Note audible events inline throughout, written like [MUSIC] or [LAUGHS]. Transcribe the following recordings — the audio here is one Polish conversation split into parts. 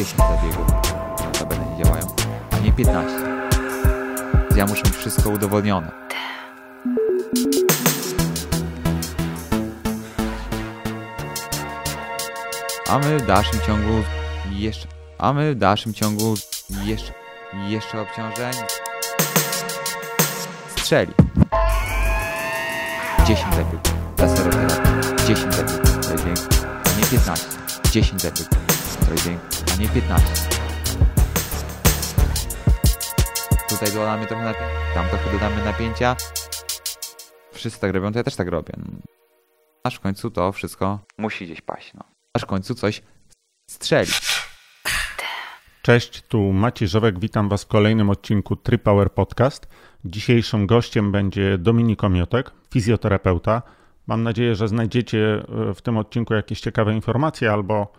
Dlaczego 10 zabiegów notabene nie działają, a nie 15? Ja muszę mieć wszystko udowodnione. A my w dalszym ciągu jeszcze... A my w dalszym ciągu jeszcze... Jeszcze obciążeń... Strzeli. 10 zabiegów. Laseroterapia. 10 zabiegów. To jest. A nie 15. 10 zabiegów. To jest więcej. Nie 15. Tutaj dodamy trochę napięcia. Tam trochę dodamy napięcia. Wszyscy tak robią, to ja też tak robię. Aż w końcu to wszystko musi gdzieś paść. No. Aż w końcu coś strzeli. Cześć, tu Maciej Żowek, witam Was w kolejnym odcinku TriPower Podcast. Dzisiejszym gościem będzie Dominik Omiotek, fizjoterapeuta. Mam nadzieję, że znajdziecie e, w tym odcinku jakieś ciekawe informacje albo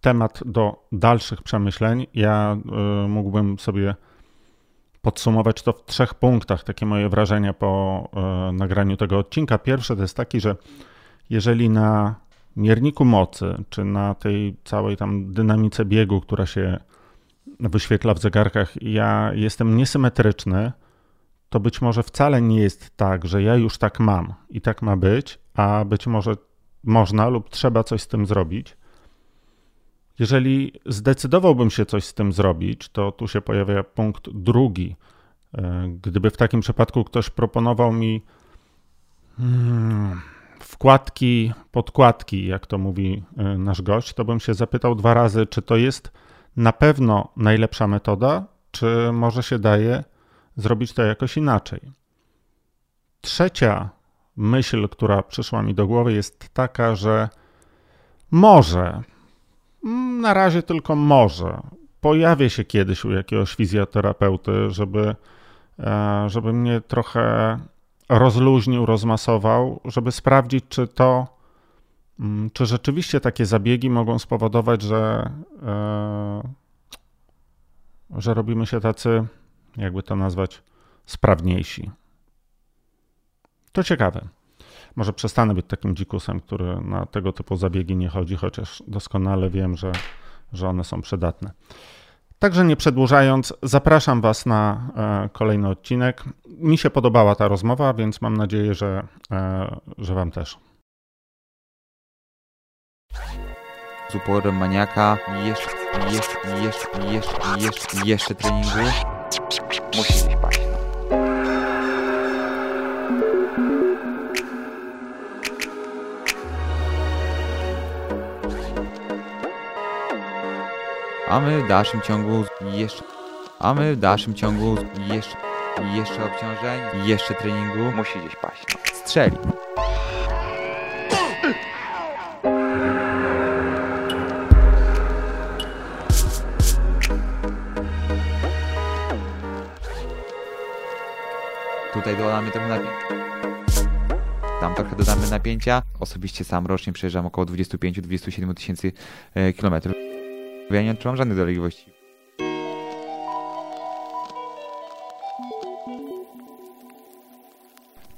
temat do dalszych przemyśleń. Ja y, mógłbym sobie podsumować to w trzech punktach, takie moje wrażenia po y, nagraniu tego odcinka. Pierwsze to jest taki, że jeżeli na mierniku mocy, czy na tej całej tam dynamice biegu, która się wyświetla w zegarkach, ja jestem niesymetryczny, to być może wcale nie jest tak, że ja już tak mam i tak ma być, a być może można lub trzeba coś z tym zrobić. Jeżeli zdecydowałbym się coś z tym zrobić, to tu się pojawia punkt drugi. E, gdyby w takim przypadku ktoś proponował mi hmm, wkładki, podkładki, jak to mówi e, nasz gość, to bym się zapytał dwa razy, czy to jest na pewno najlepsza metoda, czy może się daje zrobić to jakoś inaczej. Trzecia myśl, która przyszła mi do głowy, jest taka, że może, na razie tylko może, pojawię się kiedyś u jakiegoś fizjoterapeuty, żeby, e, żeby mnie trochę rozluźnił, rozmasował, żeby sprawdzić, czy to, mm, czy rzeczywiście takie zabiegi mogą spowodować, że, e, że robimy się tacy, jakby to nazwać, sprawniejsi. To ciekawe. Może przestanę być takim dzikusem, który na tego typu zabiegi nie chodzi, chociaż doskonale wiem, że, że one są przydatne. Także nie przedłużając, zapraszam Was na e, kolejny odcinek. Mi się podobała ta rozmowa, więc mam nadzieję, że, e, że Wam też. Z uporem maniaka jeszcze, jeszcze, jeszcze, jeszcze, jeszcze, jeszcze treningu musi A my w dalszym ciągu jeszcze, a my w dalszym ciągu jeszcze, jeszcze obciążeń, jeszcze treningu musi gdzieś paść. Strzeli. Tutaj dodamy trochę napięcia. Tam trochę dodamy napięcia. Osobiście sam rocznie przejeżdżam około 25-27 tysięcy e, kilometrów. Ja nie odczuwam żadnych dolegliwości.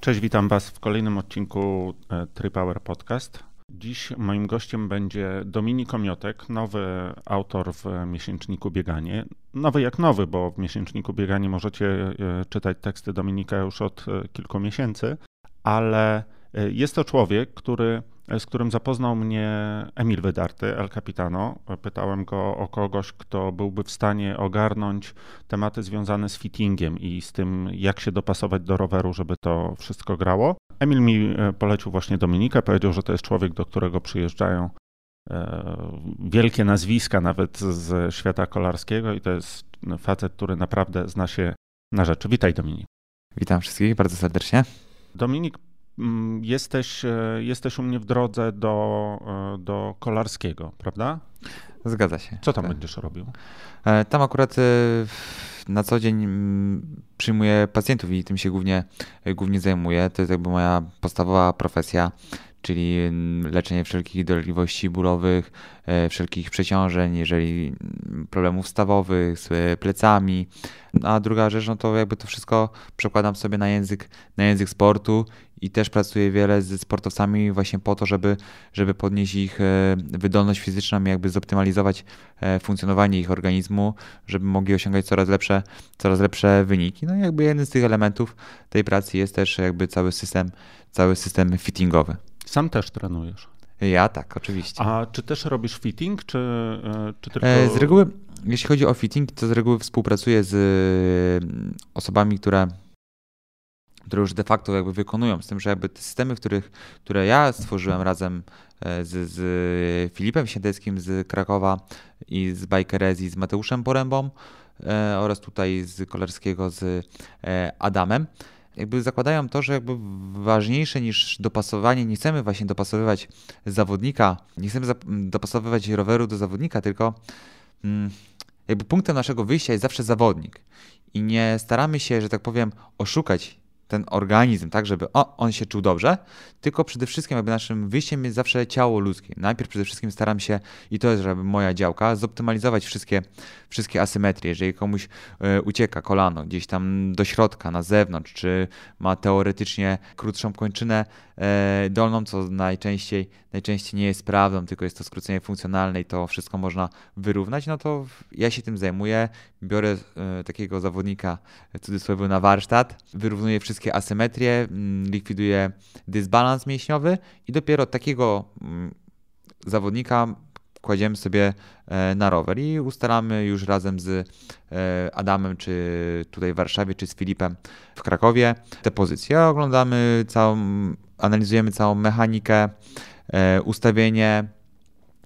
Cześć, witam Was w kolejnym odcinku e, TriPower Podcast. Dziś moim gościem będzie Dominik Omiotek, nowy autor w miesięczniku Bieganie. Nowy jak nowy, bo w miesięczniku Bieganie możecie e, czytać teksty Dominika już od e, kilku miesięcy, ale jest to człowiek, który z którym zapoznał mnie Emil Wydarty, El Capitano. Pytałem go o kogoś, kto byłby w stanie ogarnąć tematy związane z fittingiem i z tym, jak się dopasować do roweru, żeby to wszystko grało. Emil mi e, polecił właśnie Dominikę, powiedział, że to jest człowiek, do którego przyjeżdżają e, wielkie nazwiska, nawet z świata kolarskiego, i to jest facet, który naprawdę zna się na rzeczy. Witaj, Dominik. Witam wszystkich bardzo serdecznie. Dominik jesteś, e, jesteś u mnie w drodze do, e, do Kolarskiego, prawda? Zgadza się. Co tam tak. będziesz robił? E, tam akurat na co dzień mm, przyjmuję pacjentów i tym się głównie, głównie zajmuję. To jest jakby moja podstawowa profesja, czyli leczenie wszelkich dolegliwości bólowych, e, wszelkich przeciążeń, jeżeli problemów stawowych z plecami. A druga rzecz, no to jakby to wszystko przekładam sobie na język, na język sportu i też pracuję wiele z sportowcami właśnie po to, żeby, żeby podnieść ich e, wydolność fizyczną i jakby zoptymalizować e, funkcjonowanie ich organizmu, żeby mogli osiągać coraz lepsze, coraz lepsze wyniki. No i jakby jeden z tych elementów tej pracy jest też jakby cały system, cały system fittingowy. Sam też trenujesz. Ja tak, oczywiście. A czy też robisz fitting, czy, e, czy tylko... Z reguły, jeśli chodzi o fitting, to z reguły współpracuję z osobami, które które już de facto jakby wykonują, z tym, że jakby te systemy, których, które ja stworzyłem razem e, z, z Filipem Siedeckim z Krakowa i z Bikerez i z Mateuszem Porębą e, oraz tutaj z Kolarskiego z e, Adamem, jakby zakładają to, że jakby ważniejsze niż dopasowanie, nie chcemy właśnie dopasowywać zawodnika, nie chcemy dopasowywać roweru do zawodnika, tylko mm, jakby punktem naszego wyjścia jest zawsze zawodnik. I nie staramy się, że tak powiem, oszukać ten organizm, tak, żeby o, on się czuł dobrze, tylko przede wszystkim jakby naszym wyjściem jest zawsze ciało ludzkie. Najpierw przede wszystkim staram się, i to jest żeby moja działka, zoptymalizować wszystkie, wszystkie asymetrie. Jeżeli komuś y, ucieka kolano gdzieś tam do środka, na zewnątrz, czy ma teoretycznie krótszą kończynę y, dolną, co najczęściej, najczęściej nie jest prawdą, tylko jest to skrócenie funkcjonalne i to wszystko można wyrównać, no to ja się tym zajmuję, biorę y, takiego zawodnika, w cudzysłowie, na warsztat, wyrównuję wszystkie wszystkie asymetrie, mm, likwiduje dysbalans mięśniowy i dopiero takiego mm, zawodnika kładziemy sobie e, na rower i ustalamy już razem z e, Adamem, czy tutaj w Warszawie, czy z Filipem w Krakowie te pozycje. Oglądamy całą, analizujemy całą mechanikę, e, ustawienie,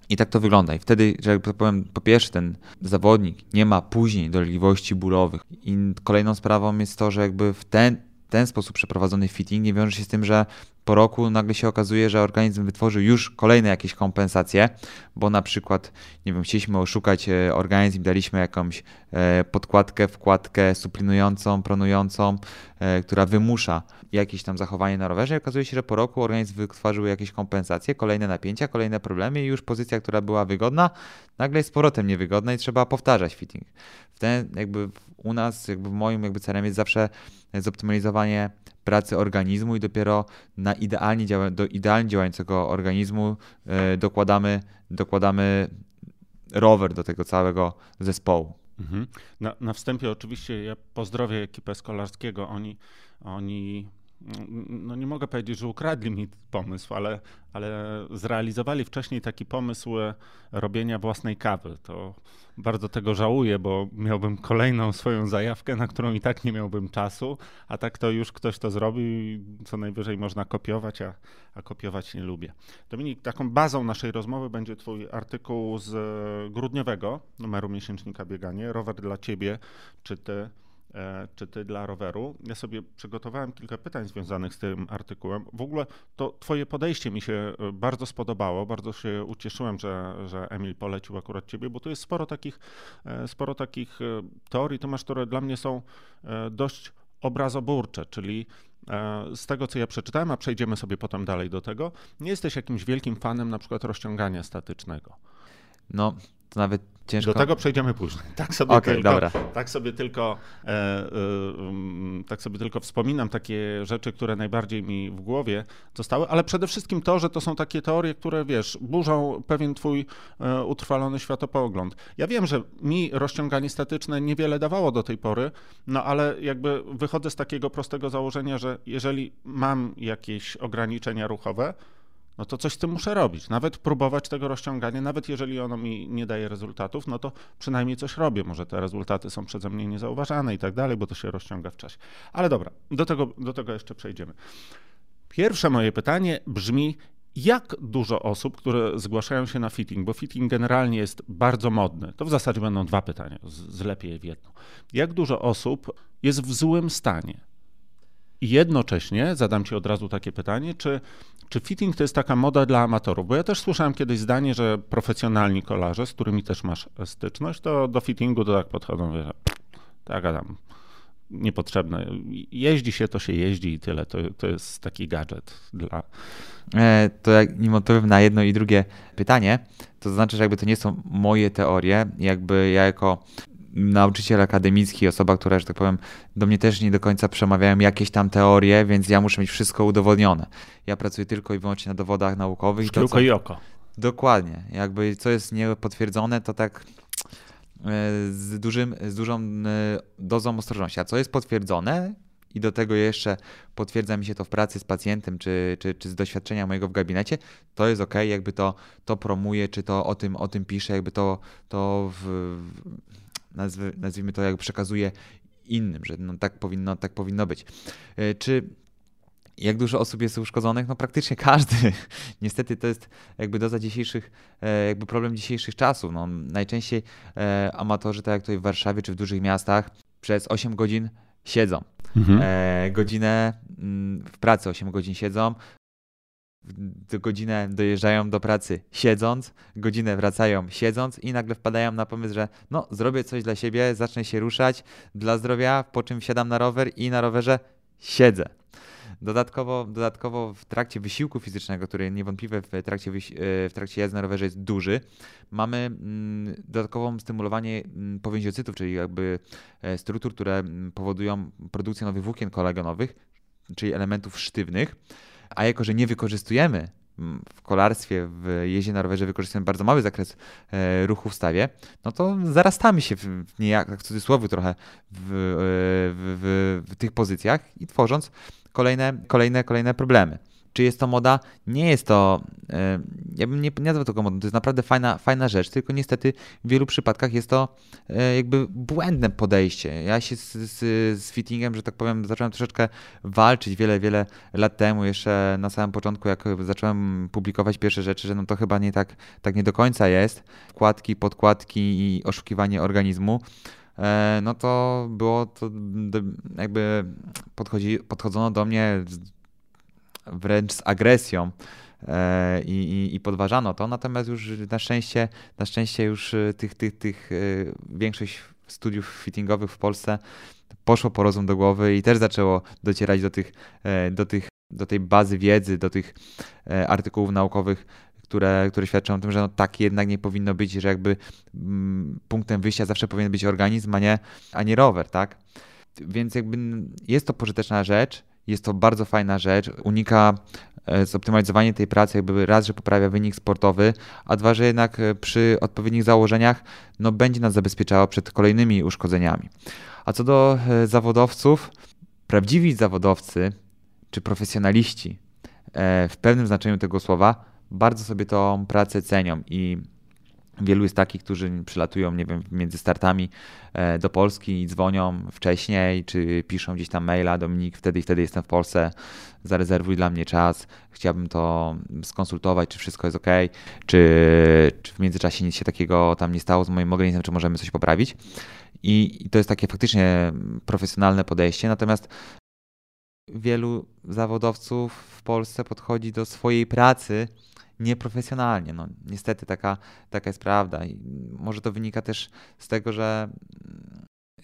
i tak to wygląda. I wtedy, że tak powiem, po pierwsze, ten zawodnik nie ma później dolegliwości bólowych. I kolejną sprawą jest to, że jakby w ten ten sposób przeprowadzony fitting nie wiąże się z tym, że po roku nagle się okazuje, że organizm wytworzył już kolejne jakieś kompensacje, bo na przykład, nie wiem, chcieliśmy oszukać e, organizm, daliśmy jakąś e, podkładkę, wkładkę suplinującą, pronującą, e, która wymusza jakieś tam zachowanie na rowerze i okazuje się, że po roku organizm wytworzył jakieś kompensacje, kolejne napięcia, kolejne problemy i już pozycja, która była wygodna, nagle jest z powrotem niewygodna i trzeba powtarzać fitting. W ten, jakby u nas, jakby moim jakby celem jest zawsze zoptymalizowanie pracy organizmu i dopiero na idealnie działa, do idealnie działającego organizmu yy, dokładamy, dokładamy rower do tego całego zespołu. Mhm. Na, na wstępie oczywiście ja pozdrowię ekipę Skolarskiego. Oni, oni no nie mogę powiedzieć, że ukradli mi pomysł, ale, ale zrealizowali wcześniej taki pomysł e, robienia własnej kawy. To bardzo tego żałuję, bo miałbym kolejną swoją zajawkę, na którą i tak nie miałbym czasu, a tak to już ktoś to zrobił i co najwyżej można kopiować, a, a kopiować nie lubię. Dominik, taką bazą naszej rozmowy będzie twój artykuł z grudniowego numeru miesięcznika Bieganie, rower dla ciebie, czy ty E, czy ty dla roweru. Ja sobie przygotowałem kilka pytań związanych z tym artykułem. W ogóle to twoje podejście mi się e, bardzo spodobało, bardzo się ucieszyłem, że, że Emil polecił akurat ciebie, bo tu jest sporo takich, e, sporo takich teorii, to masz, które dla mnie są dość obrazoburcze, czyli z tego, co ja przeczytałem, a przejdziemy sobie potem dalej do tego, nie jesteś jakimś wielkim fanem na przykład rozciągania statycznego. No, to nawet ciężko. Do tego przejdziemy później. Tak [LAUGHS] sobie okay, tylko, dobra. Tak sobie tylko, e, e, tak sobie tylko wspominam takie rzeczy, które najbardziej mi w głowie zostały, ale przede wszystkim to, że to są takie teorie, które wiesz, burzą pewien twój e, utrwalony światopogląd. Ja wiem, że mi rozciąganie statyczne niewiele dawało do tej pory, no ale jakby wychodzę z takiego prostego założenia, że jeżeli mam jakieś ograniczenia ruchowe, no to coś z tym muszę robić. Nawet próbować tego rozciągania, nawet jeżeli ono mi nie daje rezultatów, no to przynajmniej coś robię. Może te rezultaty są przeze mnie niezauważane i tak dalej, bo to się rozciąga w czasie. Ale dobra, do tego, do tego jeszcze przejdziemy. Pierwsze moje pytanie brzmi, jak dużo osób, które zgłaszają się na fitting, bo fitting generalnie jest bardzo modny, to w zasadzie będą dwa pytania, zlepiej je w jedno. Jak dużo osób jest w złym stanie? I jednocześnie zadam Ci od razu takie pytanie, czy, czy fitting to jest taka moda dla amatorów? Bo ja też słyszałem kiedyś zdanie, że profesjonalni kolarze, z którymi też masz styczność, to do fittingu to tak podchodzą, wiesz, tak Adam, niepotrzebne. Jeździ się, to się jeździ i tyle. To, to jest taki gadżet dla. E, to jak nim odpowiem na jedno i drugie pytanie, to znaczy, że jakby to nie są moje teorie, jakby ja jako nauczyciel akademicki, osoba, która, że tak powiem, do mnie też nie do końca przemawiają jakieś tam teorie, więc ja muszę mieć wszystko udowodnione. Ja pracuję tylko i wyłącznie na dowodach naukowych. Tylko i, to, co... i oko. Dokładnie. Jakby co jest niepotwierdzone, to tak e, z, dużym, z dużą e, dozą ostrożności. A co jest potwierdzone i do tego jeszcze potwierdza mi się to w pracy z pacjentem, czy, czy, czy z doświadczenia mojego w gabinecie, to jest ok, jakby to, to promuje, czy to o tym, o tym pisze, jakby to, to w, nazwy, nazwijmy to, jakby przekazuje innym, że no tak powinno, tak powinno być. E, czy jak dużo osób jest uszkodzonych? No praktycznie każdy. [LAUGHS] Niestety to jest jakby doza dzisiejszych, e, jakby problem dzisiejszych czasów. No, najczęściej e, amatorzy, tak jak tutaj w Warszawie czy w dużych miastach, przez 8 godzin siedzą. Mhm. Godzinę mm, w pracy 8 godzin siedzą, godzinę dojeżdżają do pracy siedząc, godzinę wracają siedząc i nagle wpadają na pomysł, że no zrobię coś dla siebie, zacznę się ruszać dla zdrowia, po czym wsiadam na rower i na rowerze siedzę. Dodatkowo, dodatkowo w trakcie wysiłku fizycznego, który niewątpliwie w trakcie, e, w trakcie jazdy na rowerze jest duży, mamy mm, dodatkową stymulowanie mm, powięziocytów, czyli jakby e, struktur, które mm, powodują produkcję nowych włókien kolagonowych, czyli elementów sztywnych. A jako, że nie wykorzystujemy w kolarstwie, w jeździe na rowerze wykorzystujemy bardzo mały zakres e, ruchu w stawie, no to zarastamy się w, niejak, w cudzysłowie trochę w, w, w, w tych pozycjach i tworząc kolejne, kolejne, kolejne problemy. Czy jest to moda? Nie jest to, e, ja bym nie nazwał tego modą, to jest naprawdę fajna, fajna rzecz, tylko niestety w wielu przypadkach jest to e, jakby błędne podejście. Ja się z, z, z fittingem, że tak powiem, zacząłem troszeczkę walczyć wiele, wiele lat temu, jeszcze na samym początku, jak zacząłem publikować pierwsze rzeczy, że no to chyba nie tak, tak nie do końca jest. Wkładki, podkładki i oszukiwanie organizmu e, no to było to jakby podchodzi, podchodzono do mnie wręcz z agresją e, i, i, podważano to, natomiast już na szczęście, na szczęście już e, tych, tych, tych e, większość studiów fittingowych w Polsce poszło po rozum do głowy i też zaczęło docierać do tych, do tych do tej bazy wiedzy, do tych artykułów naukowych, które, które świadczą o tym, że no tak jednak nie powinno być, że jakby mm, punktem wyjścia zawsze powinien być organizm, a nie, a nie rower, tak? Więc jakby jest to pożyteczna rzecz, jest to bardzo fajna rzecz. Unika e, zoptymalizowanie tej pracy, jakby raz, że poprawia wynik sportowy, a dwa, że jednak e, przy odpowiednich założeniach no, będzie nas zabezpieczało przed kolejnymi uszkodzeniami. A co do e, zawodowców, prawdziwi zawodowcy czy profesjonaliści w pewnym znaczeniu tego słowa bardzo sobie tą pracę cenią i Wielu jest takich, którzy przylatują, nie wiem, między startami e, do Polski i dzwonią wcześniej, czy piszą gdzieś tam maila, Dominik, wtedy i wtedy jestem w Polsce, zarezerwuj dla mnie czas, chciałbym to skonsultować, czy wszystko jest ok, czy, czy w międzyczasie nic się takiego tam nie stało z moim organizmem, czy możemy coś poprawić. I, i to jest takie faktycznie profesjonalne podejście, natomiast wielu zawodowców w Polsce podchodzi do swojej pracy nieprofesjonalnie. No, niestety taka, taka jest prawda. I może to wynika też z tego, że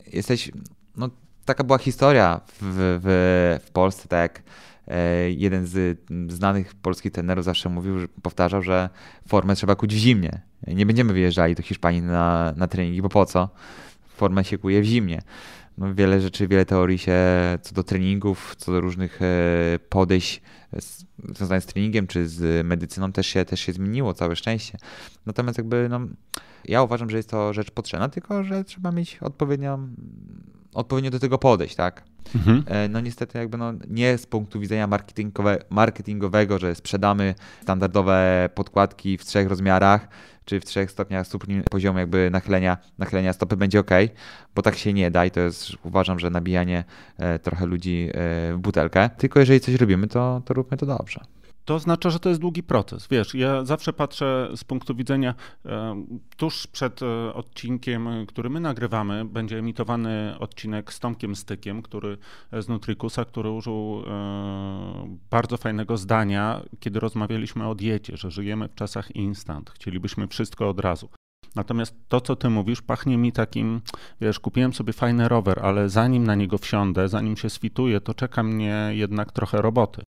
jesteś. No, taka była historia w, w, w Polsce, tak e, jeden z znanych polskich trenerów zawsze mówił, powtarzał, że formę trzeba kuć w zimnie. Nie będziemy wyjeżdżali do Hiszpanii na, na treningi, bo po co? Formę się kuje w zimnie no wiele rzeczy, wiele teorii się co do treningów, co do różnych e, podejść związanych z treningiem czy z medycyną też się, też się zmieniło, całe szczęście. Natomiast jakby no, ja uważam, że jest to rzecz potrzebna, tylko że trzeba mieć odpowiednią, odpowiednio do tego podejść, tak? Mhm. E, no niestety jakby no, nie z punktu widzenia marketingowe, marketingowego, że sprzedamy standardowe podkładki w trzech rozmiarach, czy w trzech stopniach stopni poziom jakby nachylenia, nachylenia stopy będzie ok, bo tak się nie da i to jest, uważam, że nabijanie e, trochę ludzi e, w butelkę. Tylko jeżeli coś robimy, to, to róbmy to dobrze. To oznacza, że to jest długi proces. Wiesz, ja zawsze patrzę z punktu widzenia e, tuż przed e, odcinkiem, który my nagrywamy, będzie emitowany odcinek z Tomkiem Stykiem, który z Nutrikusa, który użył e, bardzo fajnego zdania, kiedy rozmawialiśmy o diecie, że żyjemy w czasach instant, chcielibyśmy wszystko od razu. Natomiast to, co ty mówisz, pachnie mi takim, wiesz, kupiłem sobie fajny rower, ale zanim na niego wsiądę, zanim się swituję, to czeka mnie jednak trochę roboty.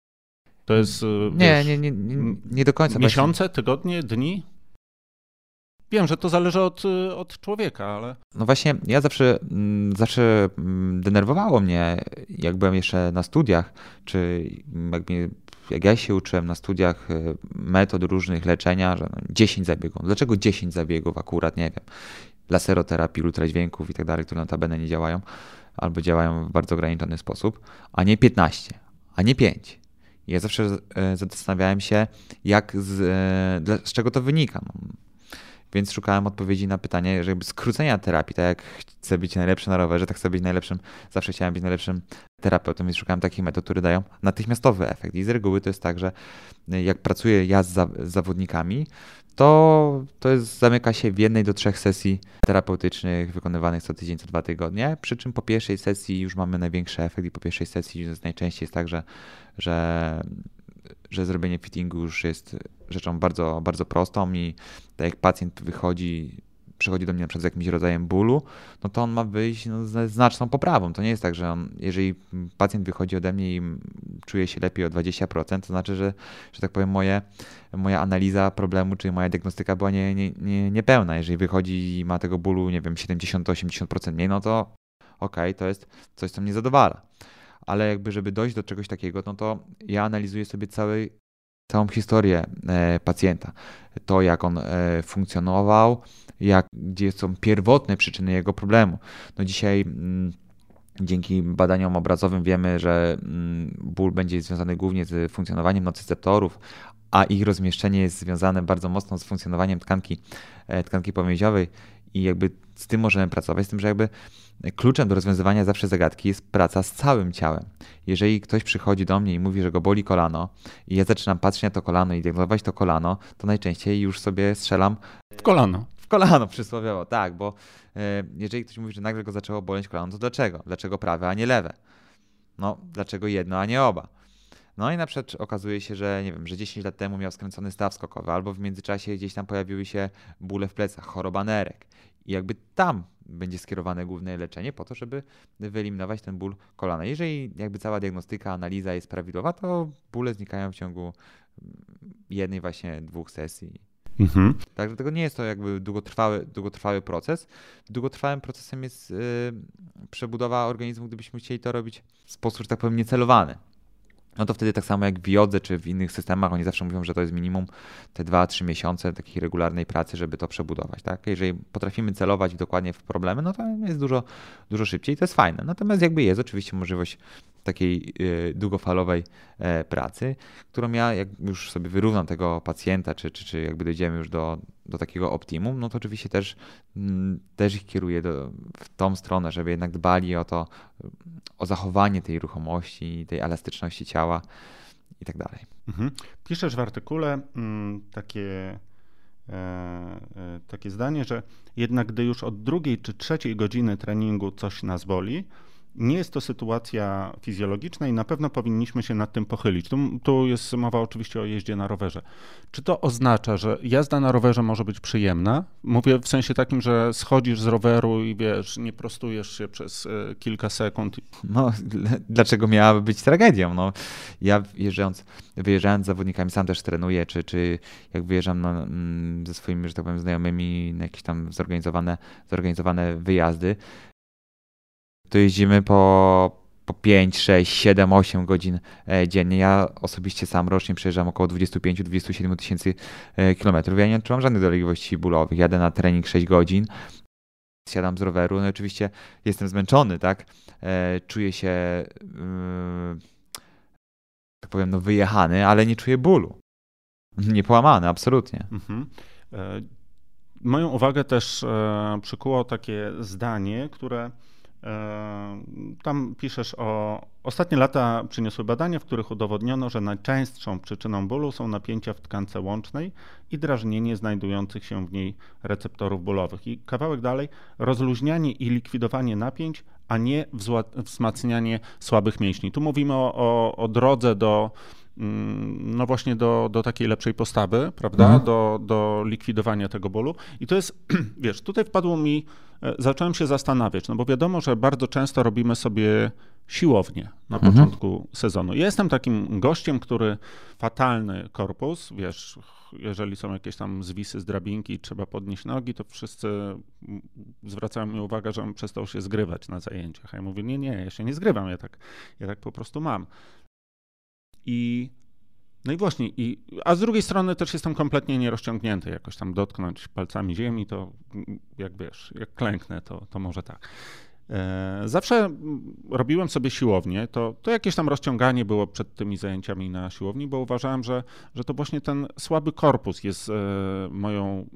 To jest. Nie, nie, nie, nie, nie do końca. Miesiące, właśnie. tygodnie, dni? Wiem, że to zależy od, od człowieka, ale. No właśnie, ja zawsze, mm, zawsze mm, denerwowało mnie, jak byłem jeszcze na studiach, czy jak, mnie, jak ja się uczyłem na studiach y, metod różnych leczenia, że 10 no, zabiegów. Dlaczego 10 zabiegów akurat, nie wiem. Laseroterapii, ultradźwięków i tak dalej, które notabene nie działają, albo działają w bardzo ograniczony sposób, a nie 15, a nie 5. Ja zawsze e, zastanawiałem się, jak z, e, z czego to wynika. No, więc szukałem odpowiedzi na pytanie, żeby skrócenia terapii, tak jak chcę być najlepszy na rowerze, tak chcę być najlepszym, zawsze chciałem być najlepszym terapeutą, więc szukałem takich metod, które dają natychmiastowy efekt. I z reguły to jest tak, że jak pracuję ja z, za, z zawodnikami, to, to jest, zamyka się w jednej do trzech sesji terapeutycznych wykonywanych co tydzień, co dwa tygodnie, przy czym po pierwszej sesji już mamy największy efekt i po pierwszej sesji najczęściej jest tak, że, że że zrobienie fittingu już jest rzeczą bardzo, bardzo prostą i tak jak pacjent wychodzi, przychodzi do mnie na przykład z jakimś rodzajem bólu, no to on ma wyjść no, z znaczną poprawą. To nie jest tak, że on, jeżeli pacjent wychodzi ode mnie i czuje się lepiej o 20%, to znaczy, że, że tak powiem, moje, moja analiza problemu, czy moja diagnostyka była nie, nie, nie, niepełna. Jeżeli wychodzi i ma tego bólu, nie wiem, 70-80% mniej, no to okej, okay, to jest coś, co mnie zadowala ale jakby, żeby dojść do czegoś takiego, no to ja analizuję sobie cały, całą historię e, pacjenta. To, jak on e, funkcjonował, jak, gdzie są pierwotne przyczyny jego problemu. No dzisiaj mm, dzięki badaniom obrazowym wiemy, że mm, ból będzie związany głównie z funkcjonowaniem nocyceptorów, a ich rozmieszczenie jest związane bardzo mocno z funkcjonowaniem tkanki, e, tkanki pomięziowej i jakby z tym możemy pracować, z tym, że jakby kluczem do rozwiązywania zawsze zagadki jest praca z całym ciałem. Jeżeli ktoś przychodzi do mnie i mówi, że go boli kolano i ja zaczynam patrzeć na to kolano i diagnozować to kolano, to najczęściej już sobie strzelam w kolano. Kolano przysłowiowo, tak, bo e, jeżeli ktoś mówi, że nagle go zaczęło boleć kolano, to dlaczego? Dlaczego prawe, a nie lewe? No, dlaczego jedno, a nie oba? No i na przykład okazuje się, że nie wiem, że 10 lat temu miał skręcony staw skokowy, albo w międzyczasie gdzieś tam pojawiły się bóle w plecach, choroba nerek. I jakby tam będzie skierowane główne leczenie po to, żeby wyeliminować ten ból kolana. Jeżeli jakby cała diagnostyka, analiza jest prawidłowa, to bóle znikają w ciągu jednej właśnie dwóch sesji. Mhm. Także tego nie jest to jakby długotrwały, długotrwały proces. Długotrwałym procesem jest yy, przebudowa organizmu, gdybyśmy chcieli to robić w sposób, że tak powiem, niecelowany no to wtedy tak samo jak w Jodze czy w innych systemach, oni zawsze mówią, że to jest minimum te 2-3 miesiące takiej regularnej pracy, żeby to przebudować. Tak? Jeżeli potrafimy celować dokładnie w problemy, no to jest dużo, dużo szybciej i to jest fajne. Natomiast jakby jest oczywiście możliwość takiej y, długofalowej e, pracy, którą ja jak już sobie wyrównam tego pacjenta, czy, czy, czy jakby dojdziemy już do, do takiego optimum, no to oczywiście też, mm, też ich kieruję do, w tą stronę, żeby jednak dbali o to, o zachowanie tej ruchomości, tej elastyczności ciała i tak dalej. Mhm. Piszesz w artykule mm, takie, e, e, takie zdanie, że jednak gdy już od drugiej czy trzeciej godziny treningu coś nas boli, nie jest to sytuacja fizjologiczna i na pewno powinniśmy się nad tym pochylić. Tu, tu, jest mowa oczywiście o jeździe na rowerze. Czy to oznacza, że jazda na rowerze może być przyjemna? Mówię w sensie takim, że schodzisz z roweru i wiesz, nie prostujesz się przez e, kilka sekund. No, dlaczego miałaby być tragedią? No, ja jeżdżąc, wyjeżdżając z zawodnikami, sam też trenuję, czy, czy jak wyjeżdżam na, mm, ze swoimi, że tak powiem, znajomymi na jakieś tam zorganizowane, zorganizowane wyjazdy, to jeździmy po, po 5, 6, 7, 8 godzin e, dziennie. Ja osobiście sam rocznie przejeżdżam około 25-27 tysięcy e, kilometrów. Ja nie odczuwam żadnych dolegliwości bólowych. Jadę na trening 6 godzin, siadam z roweru, no oczywiście jestem zmęczony, tak? E, czuję się, tak powiem, no wyjechany, ale nie czuję bólu. Niepołamany, absolutnie. Mhm. Moją uwagę też przykuło takie zdanie, które tam piszesz o. Ostatnie lata przyniosły badania, w których udowodniono, że najczęstszą przyczyną bólu są napięcia w tkance łącznej i drażnienie znajdujących się w niej receptorów bólowych. I kawałek dalej, rozluźnianie i likwidowanie napięć, a nie wzmacnianie słabych mięśni. Tu mówimy o, o, o drodze do mm, no właśnie do, do takiej lepszej postawy, prawda, mhm. do, do likwidowania tego bólu. I to jest, [CLEARS THROAT] wiesz, tutaj wpadło mi, e, zacząłem się zastanawiać, no bo wiadomo, że bardzo często robimy sobie siłownię na mhm. początku sezonu. Ja jestem takim gościem, który fatalny korpus, wiesz, jeżeli są jakieś tam zwisy z drabinki, trzeba podnieść nogi, to wszyscy zwracają mi uwagę, że on przestał się zgrywać na zajęciach. A ja mówię, nie, nie, ja się nie zgrywam, ja tak, ja tak po prostu mam. I no i właśnie, i, a z drugiej strony też jestem kompletnie nierozciągnięty, jakoś tam dotknąć palcami ziemi, to jak wiesz, jak klęknę, to, to może tak. E, zawsze robiłem sobie siłownię, to, to jakieś tam rozciąganie było przed tymi zajęciami na siłowni, bo uważałem, że, że to właśnie ten słaby korpus jest e, moją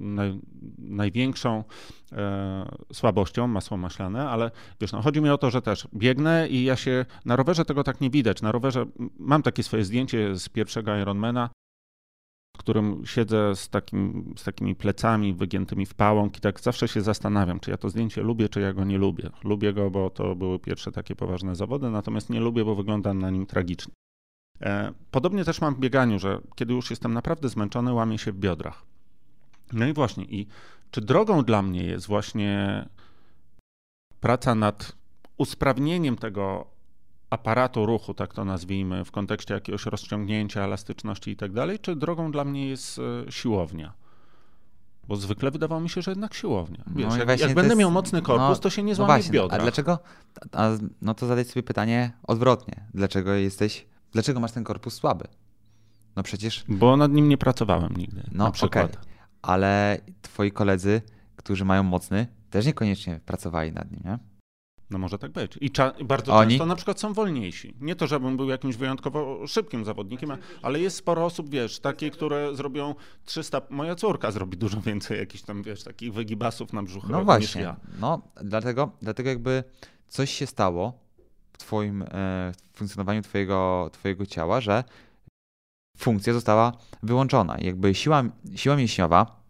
naj, największą e, słabością, masło maślane, ale wiesz, no, chodzi mi o to, że też biegnę i ja się, na rowerze tego tak nie widać, na rowerze mam takie swoje zdjęcie z pierwszego Ironmana, w którym siedzę z, takim, z takimi plecami wygiętymi w pałąk i tak zawsze się zastanawiam, czy ja to zdjęcie lubię, czy ja go nie lubię. Lubię go, bo to były pierwsze takie poważne zawody, natomiast nie lubię, bo wygląda na nim tragicznie. E, podobnie też mam w bieganiu, że kiedy już jestem naprawdę zmęczony, łamię się w biodrach. No i właśnie, i czy drogą dla mnie jest właśnie praca nad usprawnieniem tego aparatu ruchu, tak to nazwijmy, w kontekście jakiegoś rozciągnięcia, elastyczności i tak dalej, czy drogą dla mnie jest e, siłownia? Bo zwykle wydawało mi się, że jednak siłownia. Wiesz, no jak, jak będę jest, miał mocny korpus, no, to się nie no złamie no właśnie, biodra. A dlaczego? A, no to zadaj sobie pytanie odwrotnie. Dlaczego jesteś, dlaczego masz ten korpus słaby? No przecież... Bo nad nim nie pracowałem nigdy, no, na przykład. Okay. Ale twoi koledzy, którzy mają mocny, też niekoniecznie pracowali nad nim, nie? No może tak być. I bardzo Oni? często na przykład są wolniejsi. Nie to, żebym był jakimś wyjątkowo szybkim zawodnikiem, ale jest sporo osób, wiesz, takie, które zrobią 300... Moja córka zrobi dużo więcej jakichś tam, wiesz, takich wygibasów na brzuchu no właśnie. ja. No dlatego, dlatego jakby coś się stało w twoim e, w funkcjonowaniu twojego, twojego ciała, że funkcja została wyłączona. Jakby siła, siła mięśniowa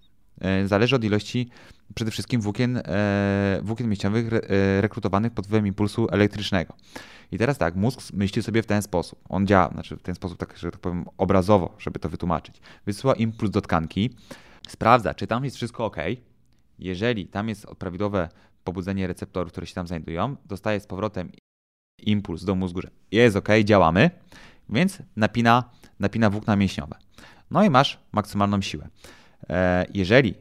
e, zależy od ilości przede wszystkim włókien, e, włókien mięśniowych e, rekrutowanych pod wpływem impulsu elektrycznego. I teraz tak, mózg myśli sobie w ten sposób. On działa, znaczy w ten sposób, tak, że tak powiem, obrazowo, żeby to wytłumaczyć. Wysyła impuls do tkanki, sprawdza, czy tam jest wszystko ok. Jeżeli tam jest prawidłowe pobudzenie receptorów, które się tam znajdują, dostaje z powrotem impuls do mózgu, że jest ok, działamy, więc napina, napina włókna mięśniowe. No i masz maksymalną siłę. E, jeżeli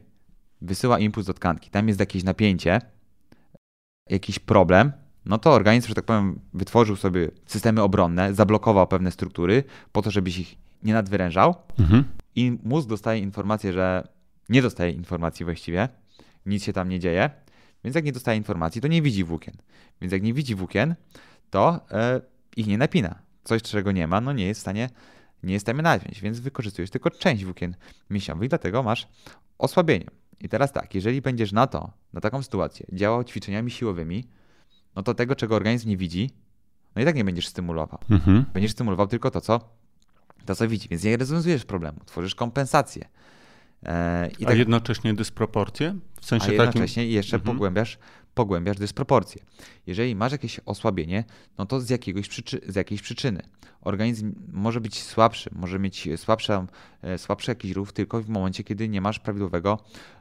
wysyła impuls do tkanki, tam jest jakieś napięcie, jakiś problem, no to organizm, że tak powiem, wytworzył sobie systemy obronne, zablokował pewne struktury po to, żebyś ich nie nadwyrężał mhm. i mózg dostaje informację, że nie dostaje informacji właściwie, nic się tam nie dzieje, więc jak nie dostaje informacji, to nie widzi włókien. Więc jak nie widzi włókien, to e, ich nie napina. Coś, czego nie ma, no nie jest w stanie, nie jest w stanie napiąć, więc wykorzystujesz tylko część włókien mięśniowych, dlatego masz osłabienie. I teraz tak, jeżeli będziesz na to, na taką sytuację działał ćwiczeniami siłowymi, no to tego, czego organizm nie widzi, no i tak nie będziesz stymulował. Mhm. Będziesz stymulował tylko to, co, to, co widzi, więc nie rozwiązujesz problemu, tworzysz kompensację. E, A tak, jednocześnie dysproporcje? W sensie a jednocześnie takim... jeszcze mhm. pogłębiasz, pogłębiasz dysproporcje. Jeżeli masz jakieś osłabienie, no to z, jakiegoś przyczy z jakiejś przyczyny. Organizm może być słabszy, może mieć słabszy, e, słabszy jakiś ruch tylko w momencie, kiedy nie masz prawidłowego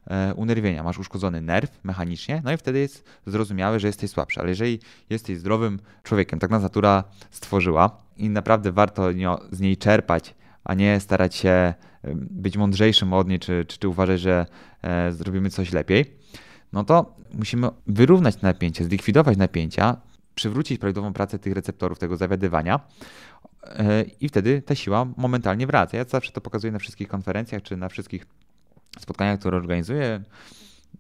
e, unerwienia. Masz uszkodzony nerw mechanicznie, no i wtedy jest zrozumiałe, że jesteś słabszy. Ale jeżeli jesteś zdrowym człowiekiem, tak nas natura stworzyła i naprawdę warto z niej czerpać, a nie starać się być mądrzejszym od niej, czy, czy, czy uważać, że e, zrobimy coś lepiej, no to musimy wyrównać napięcie, zlikwidować napięcia, przywrócić prawidłową pracę tych receptorów, tego zawiadywania e, i wtedy ta siła momentalnie wraca. Ja zawsze to pokazuję na wszystkich konferencjach, czy na wszystkich spotkaniach, które organizuję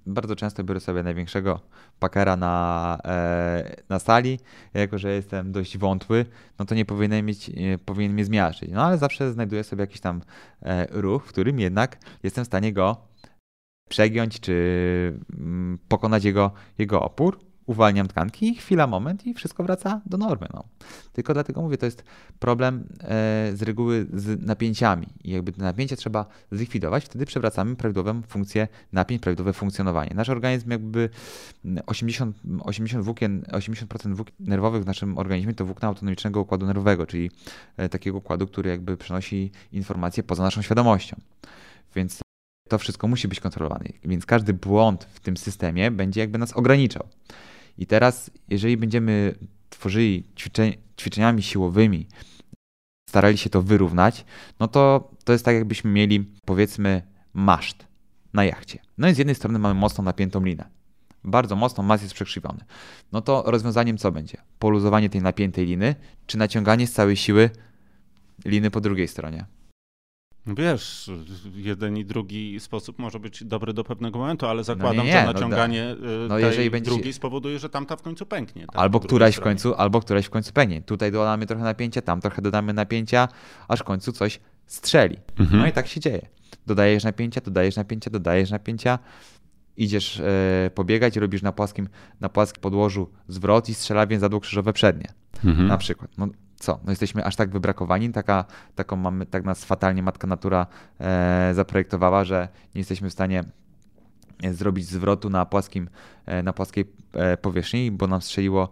bardzo często biorę sobie największego pakera na, e, na sali, jako że jestem dość wątły, no to nie powinienem, mieć, nie powinien mnie zmiażdżyć. No ale zawsze znajduję sobie jakiś tam e, ruch, w którym jednak jestem w stanie go przegiąć, czy mm, pokonać jego, jego opór. uwalniam tkanki, chwila, moment i wszystko wraca do normy. No. Tylko dlatego mówię, to jest problem e, z reguły z napięciami i jakby te napięcia trzeba zlikwidować, wtedy przewracamy prawidłową funkcję napięć, prawidłowe funkcjonowanie. Nasz organizm jakby 80, 80 włókien, 80% włókien nerwowych w naszym organizmie to włókna autonomicznego układu nerwowego, czyli e, takiego układu, który jakby przenosi informacje poza naszą świadomością. Więc to wszystko musi być kontrolowane. Więc każdy błąd w tym systemie będzie jakby nas ograniczał. I teraz, jeżeli będziemy tworzyli ćwiczeniami siłowymi, starali się to wyrównać, no to to jest tak, jakbyśmy mieli, powiedzmy, maszt na jachcie. No i z jednej strony mamy mocno napiętą linę. Bardzo mocno mas jest przekrzywiony. No to rozwiązaniem co będzie? Poluzowanie tej napiętej liny, czy naciąganie z całej siły liny po drugiej stronie? Wiesz, jeden i drugi sposób może być dobry do pewnego momentu, ale zakładam, no nie, nie, że naciąganie no, no tej jeżeli będzie... drugiej spowoduje, że tamta w końcu pęknie. Tak, albo któraś w końcu, albo któraś w końcu pęknie. Tutaj dodamy trochę napięcia, tam trochę dodamy napięcia, aż w końcu coś strzeli. Mhm. No i tak się dzieje. Dodajesz napięcia, dodajesz napięcia, dodajesz napięcia, idziesz e, pobiegać, robisz na płaskim, na płaskim podłożu zwrot i strzela więzadło krzyżowe przednie. Mhm. Na przykład. No, co? No jesteśmy aż tak wybrakowani, taka, taką mamy, tak nas fatalnie matka natura e, zaprojektowała, że nie jesteśmy w stanie e, zrobić zwrotu na, płaskim, e, na płaskiej e, powierzchni, bo nam strzeliło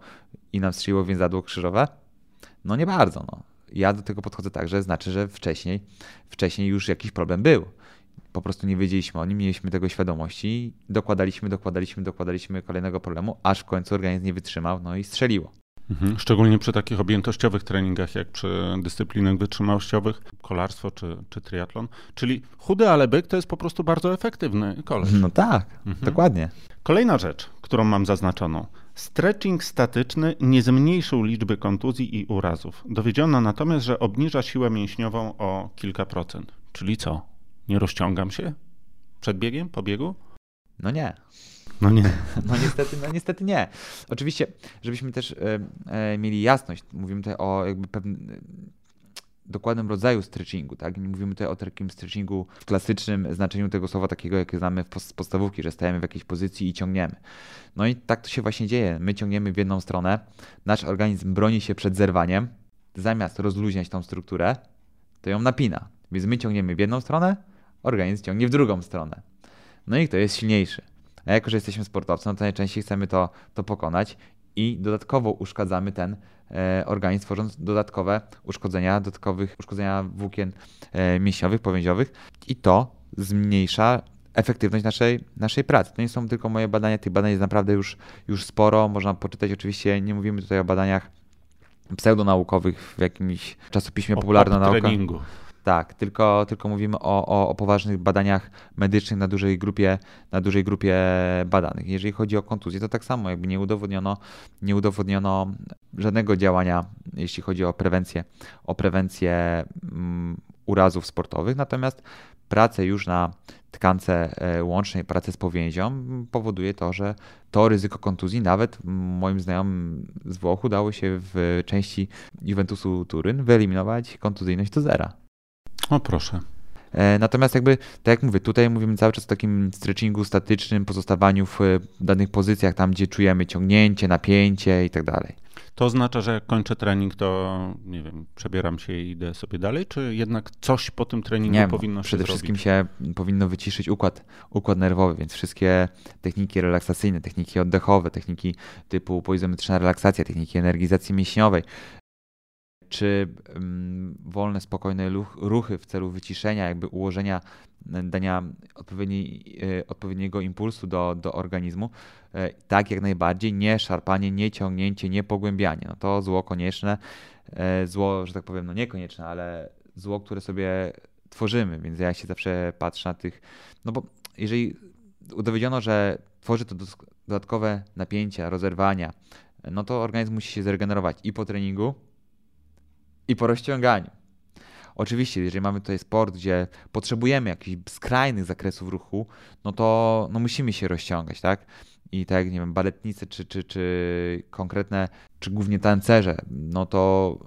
i nam strzeliło więzadło krzyżowe? No nie bardzo. No. Ja do tego podchodzę tak, że znaczy, że wcześniej, wcześniej już jakiś problem był. Po prostu nie wiedzieliśmy o nim, mieliśmy tego świadomości, dokładaliśmy, dokładaliśmy, dokładaliśmy kolejnego problemu, aż w końcu organizm nie wytrzymał, no i strzeliło. Mhm. Szczególnie przy takich objętościowych treningach, jak przy dyscyplinach wytrzymałościowych, kolarstwo czy, czy triatlon. Czyli chudy, ale byk to jest po prostu bardzo efektywny koleś. No tak, mhm. dokładnie. Kolejna rzecz, którą mam zaznaczoną. Stretching statyczny nie zmniejszył liczby kontuzji i urazów. Dowiedziono natomiast, że obniża siłę mięśniową o kilka procent. Czyli co? Nie rozciągam się przed biegiem, po biegu? No nie. No nie. [LAUGHS] No niestety, no niestety nie. Oczywiście, żebyśmy też e, e, mieli jasność, mówimy tutaj o jakby pewnym dokładnym rodzaju stretchingu, tak? Nie mówimy tutaj o takim stretchingu w klasycznym znaczeniu tego słowa, takiego jakie znamy z podstawówki, że stajemy w jakiejś pozycji i ciągniemy. No i tak to się właśnie dzieje. My ciągniemy w jedną stronę, nasz organizm broni się przed zerwaniem, zamiast rozluźniać tą strukturę, to ją napina. Więc my ciągniemy w jedną stronę, organizm ciągnie w drugą stronę. No i kto jest silniejszy? A jako, że jesteśmy sportowcem, no to najczęściej chcemy to, to pokonać i dodatkowo uszkadzamy ten e, organizm, tworząc dodatkowe uszkodzenia, dodatkowych uszkodzenia włókien e, mięśniowych, powięziowych i to zmniejsza efektywność naszej, naszej pracy. To nie są tylko moje badania, tych badań jest naprawdę już, już sporo. Można poczytać, oczywiście nie mówimy tutaj o badaniach pseudonaukowych w jakimś czasopiśmie popularno-naukowym. Tak, tylko, tylko mówimy o, o, o, poważnych badaniach medycznych na dużej, grupie, na dużej grupie badanych. Jeżeli chodzi o kontuzję, to tak samo, jakby nie udowodniono, nie udowodniono żadnego działania, jeśli chodzi o prewencję, o prewencję um, urazów sportowych, natomiast pracę już na tkance e, łącznej, pracę z powięzią powoduje to, że to ryzyko kontuzji nawet moim znajomym z Włoch udało się w części Juventusu Turyn wyeliminować kontuzyjność do zera. O proszę. E, natomiast jakby, tak jak mówię, tutaj mówimy cały czas o takim stretchingu statycznym, pozostawaniu w danych pozycjach, tam gdzie czujemy ciągnięcie, napięcie i tak dalej. To oznacza, że jak kończę trening, to nie wiem, przebieram się i idę sobie dalej, czy jednak coś po tym treningu nie, powinno się Przede zrobić? wszystkim się powinno wyciszyć układ, układ nerwowy, więc wszystkie techniki relaksacyjne, techniki oddechowe, techniki typu poizometryczna relaksacja, techniki energizacji mięśniowej, czy wolne, spokojne ruchy w celu wyciszenia, jakby ułożenia, dania odpowiedniej, e, odpowiedniego impulsu do, do organizmu, e, tak jak najbardziej, nie szarpanie, nie ciągnięcie, nie pogłębianie. No to zło konieczne, e, zło, że tak powiem, no niekonieczne, ale zło, które sobie tworzymy, więc ja się zawsze patrzę na tych, no bo jeżeli udowiedziono, że tworzy to dodatkowe napięcia, rozerwania, no to organizm musi się zregenerować i po treningu, i po rozciąganiu. Oczywiście, jeżeli mamy tutaj sport, gdzie potrzebujemy jakichś skrajnych zakresów ruchu, no to no musimy się rozciągać, tak? I tak jak, nie wiem, baletnicy, czy, czy, czy konkretne, czy głównie tancerze, no to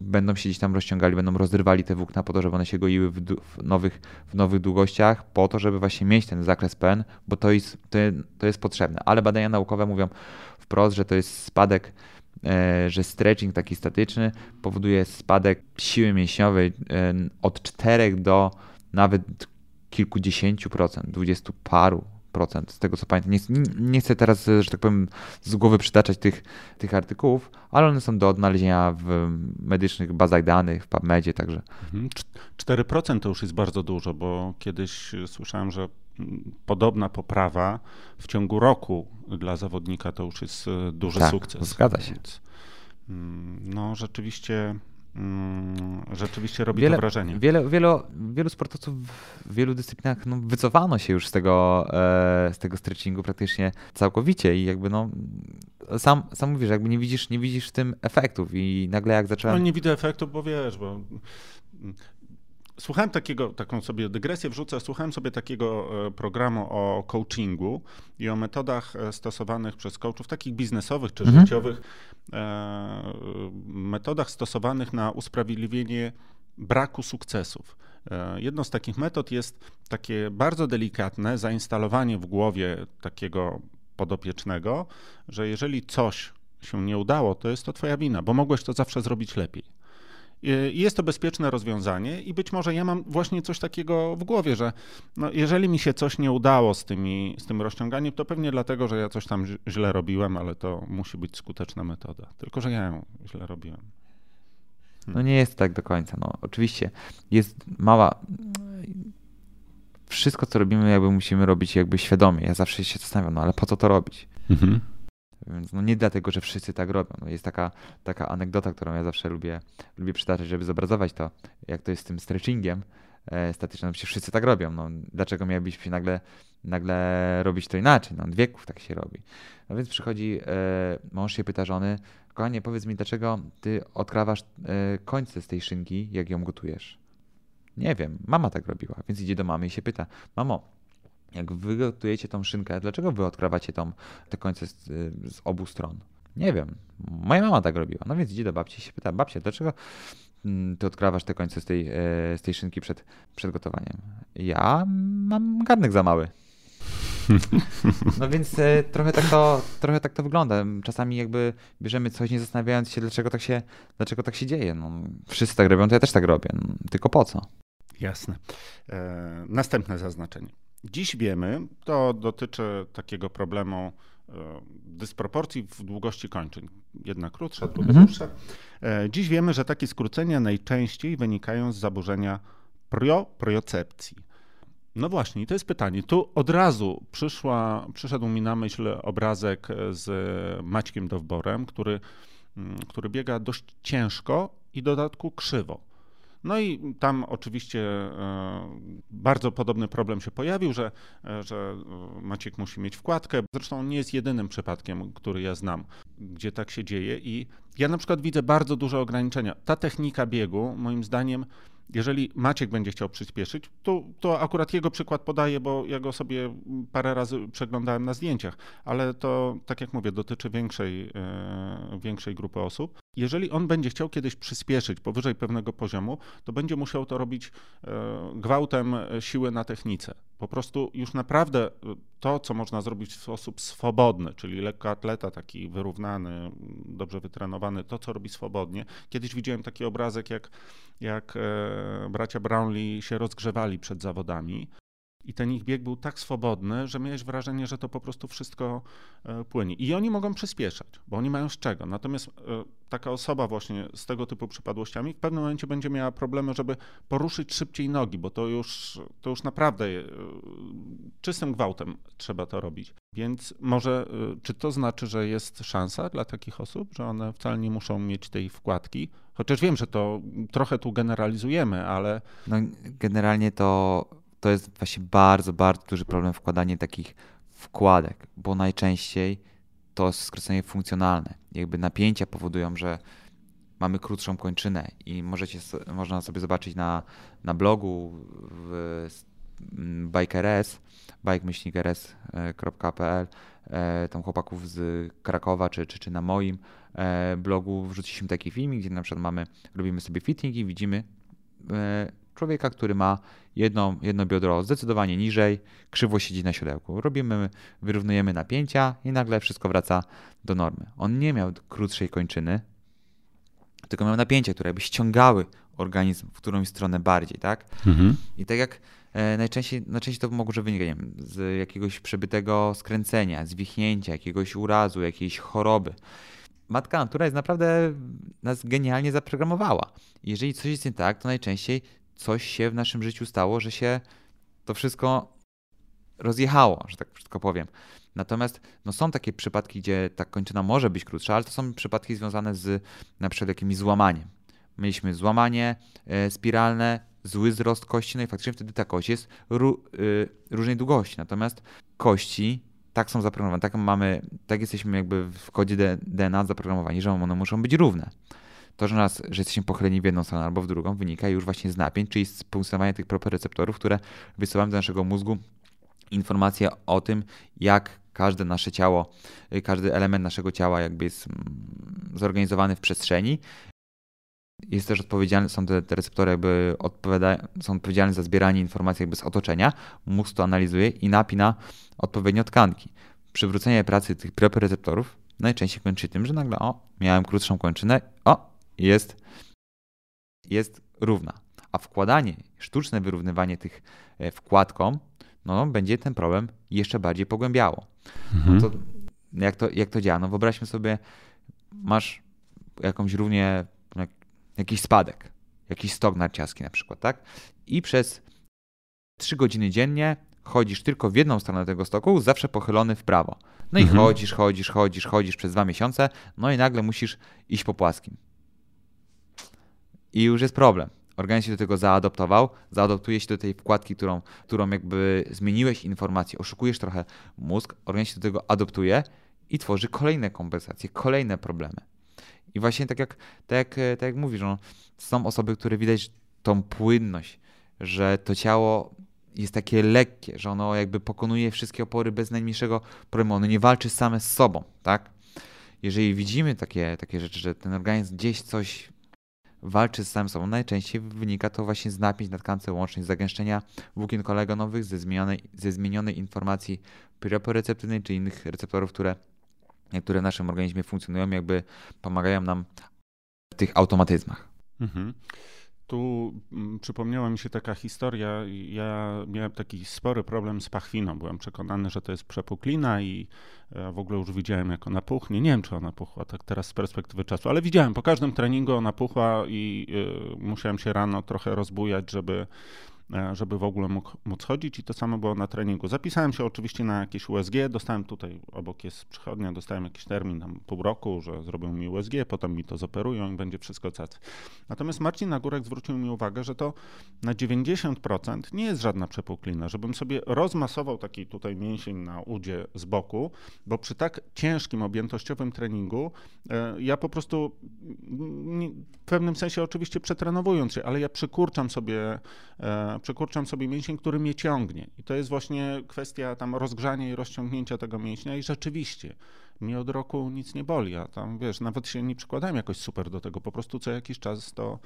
będą się gdzieś tam rozciągali, będą rozrywali te włókna po to, żeby one się goiły w, w, nowych, w nowych długościach, po to, żeby właśnie mieć ten zakres PN, bo to jest, to, to jest potrzebne. Ale badania naukowe mówią wprost, że to jest spadek, że stretching taki statyczny powoduje spadek siły mięśniowej e, od 4 do nawet kilkudziesięciu procent, dwudziestu paru z tego co pamiętam. Nie, nie, chcę teraz, że tak powiem, z głowy przytaczać tych, tych artykułów, ale one są do odnalezienia w medycznych bazach danych, w PubMedzie, także. 4% mhm. to już jest bardzo dużo, bo kiedyś słyszałem, że podobna poprawa w ciągu roku dla zawodnika to już jest e, duży tak, sukces. Zgadza się. Więc, mm, no rzeczywiście rzeczywiście robi wiele, to wrażenie. Wiele, wielu, wielu sportowców w wielu dyscyplinach no, wycofano się już z tego, e, z tego stretchingu praktycznie całkowicie i jakby no sam, sam mówisz, jakby nie widzisz, nie widzisz w tym efektów i nagle jak zacząłem... No nie widzę efektów, bo wiesz, bo Słuchałem takiego, taką sobie dygresję wrzucę, słuchałem sobie takiego e, programu o coachingu i o metodach e, stosowanych przez coachów, takich biznesowych czy mhm. życiowych, metodach stosowanych na usprawiedliwienie braku sukcesów. Jedną z takich metod jest takie bardzo delikatne zainstalowanie w głowie takiego podopiecznego, że jeżeli coś się nie udało, to jest to twoja wina, bo mogłeś to zawsze zrobić lepiej. Jest to bezpieczne rozwiązanie i być może ja mam właśnie coś takiego w głowie, że no jeżeli mi się coś nie udało z, tymi, z tym rozciąganiem, to pewnie dlatego, że ja coś tam źle robiłem, ale to musi być skuteczna metoda. Tylko, że ja ją źle robiłem. Hmm. No nie jest tak do końca. No, oczywiście jest mała. Wszystko, co robimy, jakby musimy robić jakby świadomie. Ja zawsze się zastanawiam, no ale po co to robić? Mhm. Więc no nie dlatego, że wszyscy tak robią. No jest taka, taka anegdota, którą ja zawsze lubię, lubię przytaczać, żeby zobrazować to, jak to jest z tym stretchingiem e, statycznym. No, wszyscy tak robią. No, dlaczego miałbyś nagle, nagle robić to inaczej? No, od wieków tak się robi. No więc przychodzi e, mąż się pyta żony, kochanie, powiedz mi, dlaczego ty odkrawasz e, końce z tej szynki, jak ją gotujesz? Nie wiem, mama tak robiła, więc idzie do mamy i się pyta, mamo, jak wy gotujecie tą szynkę, dlaczego wy odkrawacie tą, te końce z, z, obu stron? Nie wiem. Moja mama tak robiła. No więc idzie do babci i się pyta, babcia, dlaczego mm, ty odkrawasz te końce z tej, e, z tej szynki przed, przed gotowaniem? Ja mam garnek za mały. [LAUGHS] No więc e, trochę tak, to, trochę tak to wygląda. Czasami jakby bierzemy coś nie zastanawiając się, dlaczego tak się, dlaczego tak się dzieje. No, wszyscy tak robią, to ja też tak robię. No, tylko po co? Jasne. E, następne zaznaczenie. Dziś wiemy, to dotyczy takiego problemu e, dysproporcji w długości kończyn. Jedna krótsza, druga mhm. dłuższa. E, dziś wiemy, że takie skrócenia najczęściej wynikają z zaburzenia priocepcji. No właśnie, to jest pytanie. Tu od razu przyszła, przyszedł mi na myśl obrazek z Maćkiem Dowborem, który, mm, który biega dość ciężko i dodatku krzywo. No i tam oczywiście e, bardzo podobny problem się pojawił, że, e, że Maciek musi mieć wkładkę. Zresztą nie jest jedynym przypadkiem, który ja znam, gdzie tak się dzieje i ja na przykład widzę bardzo duże ograniczenia. Ta technika biegu, moim zdaniem, jeżeli Maciek będzie chciał przyspieszyć, to, to akurat jego przykład podaję, bo ja go sobie parę razy przeglądałem na zdjęciach, ale to, tak jak mówię, dotyczy większej, e, większej grupy osób. Jeżeli on będzie chciał kiedyś przyspieszyć powyżej pewnego poziomu, to będzie musiał to robić e, gwałtem siły na technice. Po prostu już naprawdę to, co można zrobić w sposób swobodny, czyli lekkoatleta, taki wyrównany, dobrze wytrenowany, to, co robi swobodnie. Kiedyś widziałem taki obrazek, jak, jak e, bracia Brownlee się rozgrzewali przed zawodami i ten ich bieg był tak swobodny, że miałeś wrażenie, że to po prostu wszystko e, płynie. I oni mogą przyspieszać, bo oni mają z czego. Natomiast e, taka osoba właśnie z tego typu przypadłościami w pewnym momencie będzie miała problemy, żeby poruszyć szybciej nogi, bo to już, to już naprawdę e, czystym gwałtem trzeba to robić. Więc może, czy to znaczy, że jest szansa dla takich osób, że one wcale nie muszą mieć tej wkładki? Chociaż wiem, że to trochę tu generalizujemy, ale. No, generalnie to to jest właśnie bardzo, bardzo duży problem wkładanie takich wkładek, bo najczęściej to jest skrócenie funkcjonalne. Jakby napięcia powodują, że mamy krótszą kończynę i możecie, można sobie zobaczyć na, na blogu w BikeRS, bike-rs.pl e, tam chłopaków z Krakowa, czy, czy, czy na moim e, blogu wrzuciliśmy taki filmik, gdzie na przykład mamy, robimy sobie fitting i widzimy e, człowieka, który ma jedno, jedno biodro zdecydowanie niżej, krzywo siedzi na siodełku. Robimy, wyrównujemy napięcia i nagle wszystko wraca do normy. On nie miał krótszej kończyny, tylko miał napięcia, które by ściągały organizm w którąś stronę bardziej, tak? Mhm. I tak jak e, najczęściej, najczęściej to może wynikać nie wiem, z jakiegoś przebytego skręcenia, zwichnięcia, jakiegoś urazu, jakiejś choroby. Matka natura jest naprawdę nas genialnie zaprogramowała. Jeżeli coś jest nie tak, to najczęściej coś się w naszym życiu stało, że się to wszystko rozjechało, że tak wszystko powiem. Natomiast no, są takie przypadki, gdzie ta kończyna może być krótsza, ale to są przypadki związane z na przykład jakimś złamaniem. Mieliśmy złamanie e, spiralne, zły wzrost kości, no i faktycznie wtedy ta kość jest ró, y, różnej długości. Natomiast kości tak są zaprogramowane, tak mamy, tak jesteśmy jakby w kodzie DNA zaprogramowani, że one muszą być równe. To, że, nas, że jesteśmy pochyleni w jedną stronę albo w drugą, wynika już właśnie z napięć, czyli z funkcjonowania tych proprioceptorów, które wysyłają do naszego mózgu informacje o tym, jak każde nasze ciało, y, każdy element naszego ciała jakby jest mm, zorganizowany w przestrzeni. Jest też odpowiedzialny, są te, te receptory jakby są odpowiedzialne za zbieranie informacji jakby z otoczenia. Mózg to analizuje i napina odpowiednio tkanki. Przywrócenie pracy tych receptorów najczęściej kończy tym, że nagle o, miałem krótszą kończynę, o, jest, jest równa. A wkładanie, sztuczne wyrównywanie tych e, wkładką, no, będzie ten problem jeszcze bardziej pogłębiało. Mhm. No to, jak, to, jak to działa? No wyobraźmy sobie, masz jakąś równie, jak, jakiś spadek, jakiś stok narciarski na przykład, tak? I przez 3 godziny dziennie chodzisz tylko w jedną stronę tego stoku, zawsze pochylony w prawo. No i mhm. chodzisz, chodzisz, chodzisz, chodzisz przez dwa miesiące, no i nagle musisz iść po płaskim. I już jest problem. Organizm się do tego zaadoptował, zaadoptuje się do tej wkładki, którą, którą jakby zmieniłeś informację, oszukujesz trochę mózg, organizm się do tego adoptuje i tworzy kolejne kompensacje, kolejne problemy. I właśnie tak jak, tak tak jak mówisz, no, są osoby, które widać tą płynność, że to ciało jest takie lekkie, że ono jakby pokonuje wszystkie opory bez najmniejszego problemu. Ono nie walczy same z sobą, tak? Jeżeli widzimy takie, takie rzeczy, że ten organizm gdzieś coś walczy z samym sobą. Najczęściej wynika to właśnie z napięć na tkance łącznej, z zagęszczenia włókien kolegonowych, ze zmienionej, ze zmienionej informacji pyroporeceptywnej czy innych receptorów, które, które w naszym organizmie funkcjonują, jakby pomagają nam w tych automatyzmach. Mhm. Tu mm, przypomniała mi się taka historia. Ja miałem taki spory problem z pachwiną. Byłem przekonany, że to jest przepuklina i e, w ogóle już widziałem, jak ona puchnie. Nie wiem, czy ona puchła, tak teraz z perspektywy czasu, ale widziałem po każdym treningu ona puchła i y, musiałem się rano trochę rozbujać, żeby E, żeby w ogóle mógł, móc chodzić i to samo było na treningu. Zapisałem się oczywiście na jakieś USG, dostałem tutaj, obok jest przychodnia, dostałem jakiś termin tam pół roku, że zrobią mi USG, potem mi to zoperują i będzie wszystko cacy. Natomiast Marcin Nagórek zwrócił mi uwagę, że to na 90% nie jest żadna przepuklina, żebym sobie rozmasował taki tutaj mięsień na udzie z boku, bo przy tak ciężkim objętościowym treningu e, ja po prostu w pewnym sensie oczywiście przetrenowując się, ale ja przykurczam sobie e, przykurczam sobie mięsień, który mnie ciągnie. I to jest właśnie kwestia tam rozgrzania i rozciągnięcia tego mięśnia i rzeczywiście mnie od roku nic nie boli, a tam wiesz, nawet się nie przykładałem jakoś super do tego, po prostu co jakiś czas to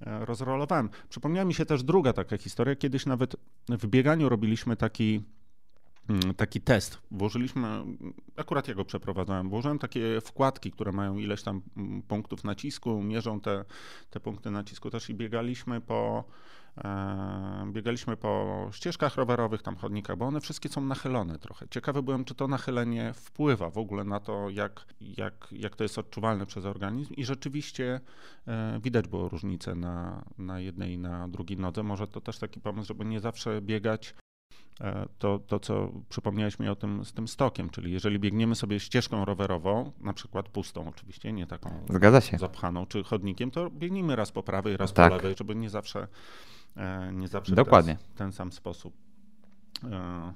e, rozrolowałem. Przypomniała mi się też druga taka historia, kiedyś nawet w bieganiu robiliśmy taki mm, taki test. Włożyliśmy, akurat ja go przeprowadzałem, włożyłem takie wkładki, które mają ileś tam mm, punktów nacisku, mierzą te, te punkty nacisku też i biegaliśmy po biegaliśmy po ścieżkach rowerowych, tam chodnikach, bo one wszystkie są nachylone trochę. Ciekawy byłem, czy to nachylenie wpływa w ogóle na to, jak, jak, jak to jest odczuwalne przez organizm i rzeczywiście e, widać było różnicę na, na jednej i na drugiej nodze. Może to też taki pomysł, żeby nie zawsze biegać e, to, to, co przypomniałeś mi o tym z tym stokiem, czyli jeżeli biegniemy sobie ścieżką rowerową, na przykład pustą oczywiście, nie taką zapchaną, czy chodnikiem, to biegnijmy raz po prawej, raz tak. po lewej, żeby nie zawsze E, nie zawsze Dokładnie. w ten, ten sam sposób. E,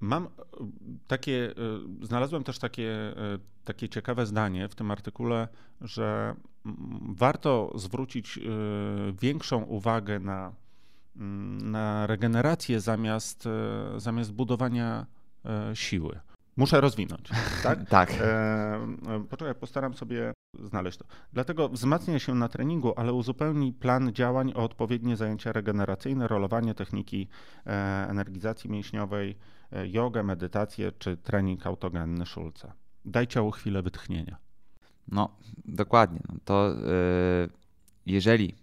mam takie, e, znalazłem też takie, takie ciekawe zdanie w tym artykule, że warto zwrócić większą uwagę na, na regenerację zamiast, zamiast budowania siły. Muszę rozwinąć, [LAUGHS] tak? tak. E, poczekaj, postaram sobie znaleźć to. Dlatego wzmacnia się na treningu, ale uzupełni plan działań o odpowiednie zajęcia regeneracyjne, rolowanie techniki e, energizacji mięśniowej, e, jogę, medytację czy trening autogenny Schulze. Daj ciału chwilę wytchnienia. No, dokładnie. No to yy, jeżeli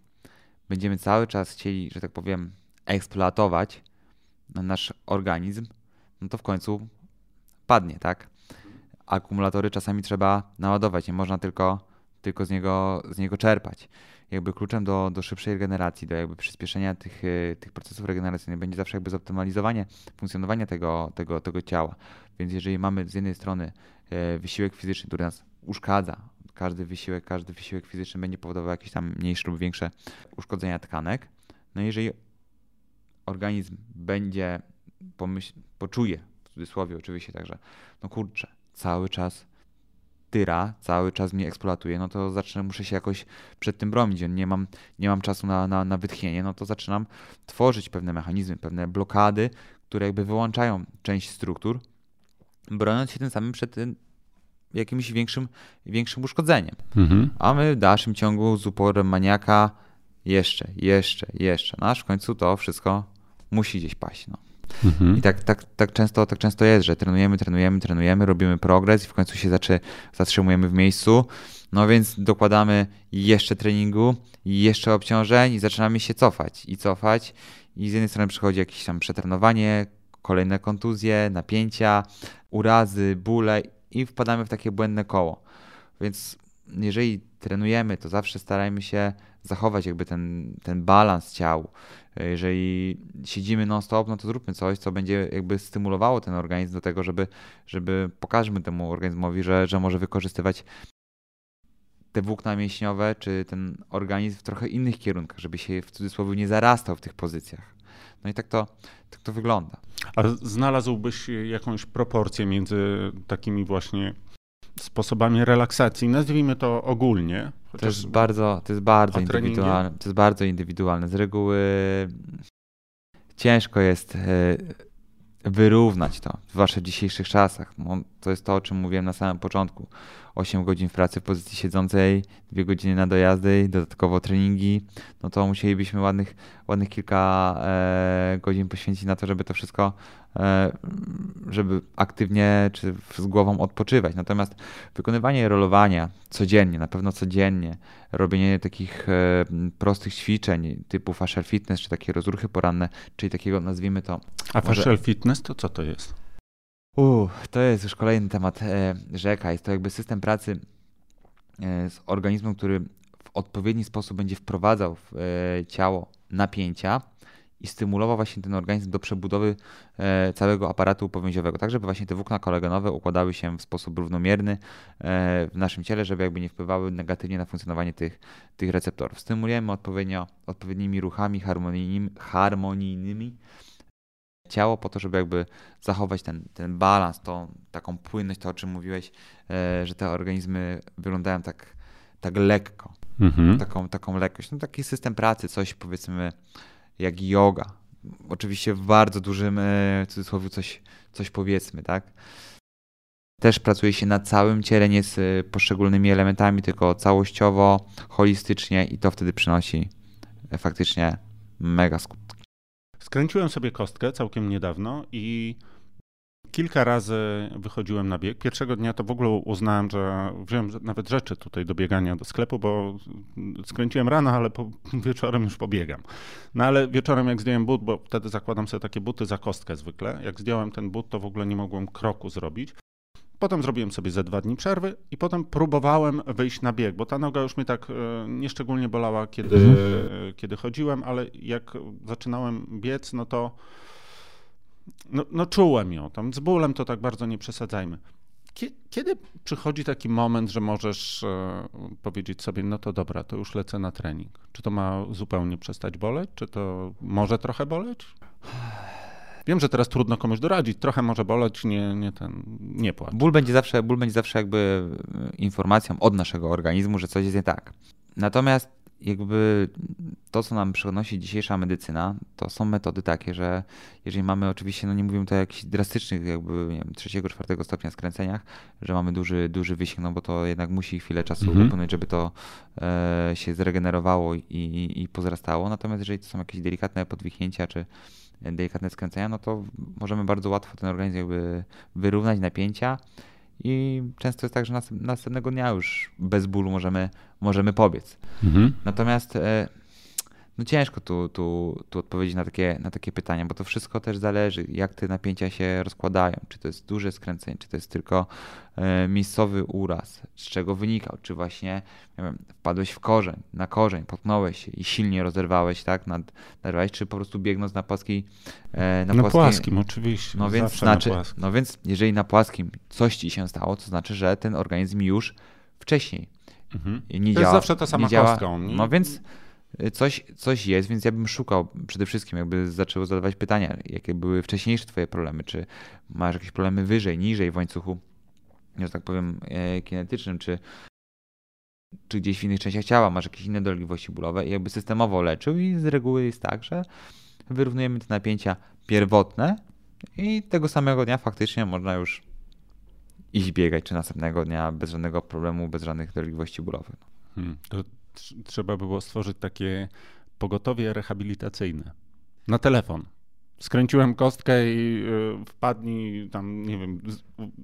będziemy cały czas chcieli, że tak powiem, eksploatować nasz organizm, no to w końcu padnie, tak? Akumulatory czasami trzeba naładować, nie można tylko, tylko z, niego, z niego czerpać. Jakby kluczem do, do szybszej regeneracji, do jakby przyspieszenia tych, y, tych procesów regeneracyjnych będzie zawsze jakby zoptymalizowanie funkcjonowania tego, tego, tego ciała. Więc jeżeli mamy z jednej strony y, wysiłek fizyczny, który nas uszkadza, każdy wysiłek, każdy wysiłek fizyczny będzie powodował jakieś tam mniejsze lub większe uszkodzenia tkanek. No jeżeli organizm będzie pomyśl, poczuje, w cudzysłowie oczywiście, także no kurczę, cały czas tyra, cały czas mnie eksploatuje, no to zacznę, muszę się jakoś przed tym bronić, nie mam, nie mam czasu na, na, na wytchnienie, no to zaczynam tworzyć pewne mechanizmy, pewne blokady, które jakby wyłączają część struktur, broniąc się tym samym przed jakimś większym, większym uszkodzeniem. Mhm. A my w dalszym ciągu z uporem maniaka jeszcze, jeszcze, jeszcze. No aż w końcu to wszystko musi gdzieś paść. No. Mhm. I tak, tak, tak, często, tak często jest, że trenujemy, trenujemy, trenujemy, robimy progres i w końcu się zaczy, zatrzymujemy w miejscu. No więc dokładamy jeszcze treningu, jeszcze obciążeń i zaczynamy się cofać i cofać. I z jednej strony przychodzi jakieś tam przetrenowanie, kolejne kontuzje, napięcia, urazy, bóle i wpadamy w takie błędne koło. Więc jeżeli trenujemy, to zawsze starajmy się zachować jakby ten, ten balans ciał. Jeżeli siedzimy non-stop, no to zróbmy coś, co będzie jakby stymulowało ten organizm do tego, żeby, żeby pokażmy temu organizmowi, że, że może wykorzystywać te włókna mięśniowe, czy ten organizm w trochę innych kierunkach, żeby się w cudzysłowie nie zarastał w tych pozycjach. No i tak to, tak to wygląda. A znalazłbyś jakąś proporcję między takimi właśnie sposobami relaksacji, nazwijmy to ogólnie. To jest bardzo, to jest bardzo indywidualne. To jest bardzo indywidualne. Z reguły ciężko jest e, wyrównać to w waszych dzisiejszych czasach. To jest to, o czym mówiłem na samym początku. 8 godzin w pracy w pozycji siedzącej, 2 godziny na dojazdy, dodatkowo treningi, no to musielibyśmy ładnych, ładnych kilka e, godzin poświęcić na to, żeby to wszystko, e, żeby aktywnie czy z głową odpoczywać. Natomiast wykonywanie rolowania codziennie, na pewno codziennie, robienie takich e, prostych ćwiczeń typu fascial fitness, czy takie rozruchy poranne, czyli takiego nazwijmy to... A fascial fitness to co to jest? To jest już kolejny temat e, rzeka. Jest to jakby system pracy e, z organizmem, który w odpowiedni sposób będzie wprowadzał w e, ciało napięcia i stymulował właśnie ten organizm do przebudowy całego aparatu powięziowego, tak żeby właśnie te włókna kolegenowe układały się w sposób równomierny w naszym ciele, żeby jakby nie wpływały negatywnie na funkcjonowanie tych, tych receptorów. Stymulujemy odpowiednio, odpowiednimi ruchami harmonijnymi, harmonijnymi ciało po to, żeby jakby zachować ten, ten balans, tą taką płynność, to o czym mówiłeś, e, że te organizmy wyglądają tak, tak lekko, mhm. taką, taką lekkość. No taki system pracy, coś powiedzmy jak yoga. Oczywiście w bardzo dużym e, cudzysłowie coś, coś powiedzmy, tak? Też pracuje się na całym ciele, nie z e, poszczególnymi elementami, tylko całościowo, holistycznie i to wtedy przynosi faktycznie mega skutki. Skręciłem sobie kostkę całkiem niedawno i kilka razy wychodziłem na bieg. Pierwszego dnia to w ogóle uznałem, że wziąłem nawet rzeczy tutaj do biegania do sklepu, bo skręciłem rano, ale po, [LAUGHS] wieczorem już pobiegam. No ale wieczorem jak zdjąłem but, bo wtedy zakładam sobie takie buty za kostkę zwykle, jak zdjąłem ten but, to w ogóle nie mogłem kroku zrobić. Potem zrobiłem sobie ze dwa dni przerwy i potem próbowałem wyjść na bieg, bo ta noga już mnie tak e, nieszczególnie bolała, kiedy, mhm. kiedy chodziłem, ale jak zaczynałem biec, no to no, no czułem ją. Tam z bólem to tak bardzo nie przesadzajmy. Kiedy przychodzi taki moment, że możesz e, powiedzieć sobie, no to dobra, to już lecę na trening? Czy to ma zupełnie przestać boleć? Czy to może trochę boleć? Wiem, że teraz trudno komuś doradzić, trochę może boleć, nie, nie ten, nie płacz. Ból będzie zawsze, ból będzie zawsze jakby e, informacją od naszego organizmu, że coś jest nie tak. Natomiast jakby to, co nam przynosi dzisiejsza medycyna, to są metody takie, że jeżeli mamy oczywiście, no nie mówimy tutaj o jakichś drastycznych, jakby nie wiem, trzeciego, czwartego stopnia skręceniach, że mamy duży, duży wysięg, no bo to jednak musi chwilę czasu mhm. upłynąć, żeby to e, się zregenerowało i, i, i pozrastało. Natomiast jeżeli to są jakieś delikatne podwichnięcia, czy delikatne skręcenia, no to możemy bardzo łatwo ten organizm jakby wyrównać napięcia i często jest tak, że następnego dnia już bez bólu możemy, możemy pobiec. Mhm. Natomiast e, no ciężko tu, tu, tu odpowiedzieć na takie, na takie pytania, bo to wszystko też zależy, jak te napięcia się rozkładają. Czy to jest duże skręcenie, czy to jest tylko e, miejscowy uraz, z czego wynikał, czy właśnie wiem, wpadłeś w korzeń, na korzeń, potknąłeś się i silnie rozerwałeś, tak, nad, naderwałeś, czy po prostu biegnąc na płaskiej... E, na, na płaskim, płaskim, oczywiście. No więc, znaczy, no więc jeżeli na płaskim coś ci się stało, to znaczy, że ten organizm już wcześniej mhm. nie to działa. jest zawsze ta sama działa, kostka. No więc coś, coś jest, więc ja bym szukał przede wszystkim, jakby zaczęło zadawać pytania, jakie były wcześniejsze twoje problemy, czy masz jakieś problemy wyżej, niżej w łańcuchu, że tak powiem, e, kinetycznym, czy, czy gdzieś w innych częściach ciała masz jakieś inne dolegliwości bólowe i jakby systemowo leczył i z reguły jest tak, że wyrównujemy te napięcia pierwotne i tego samego dnia faktycznie można już iść biegać, czy następnego dnia bez żadnego problemu, bez żadnych dolegliwości bólowych. Hmm, to trzeba było stworzyć takie pogotowie rehabilitacyjne na telefon. Skręciłem kostkę i y, wpadnij tam, nie wiem,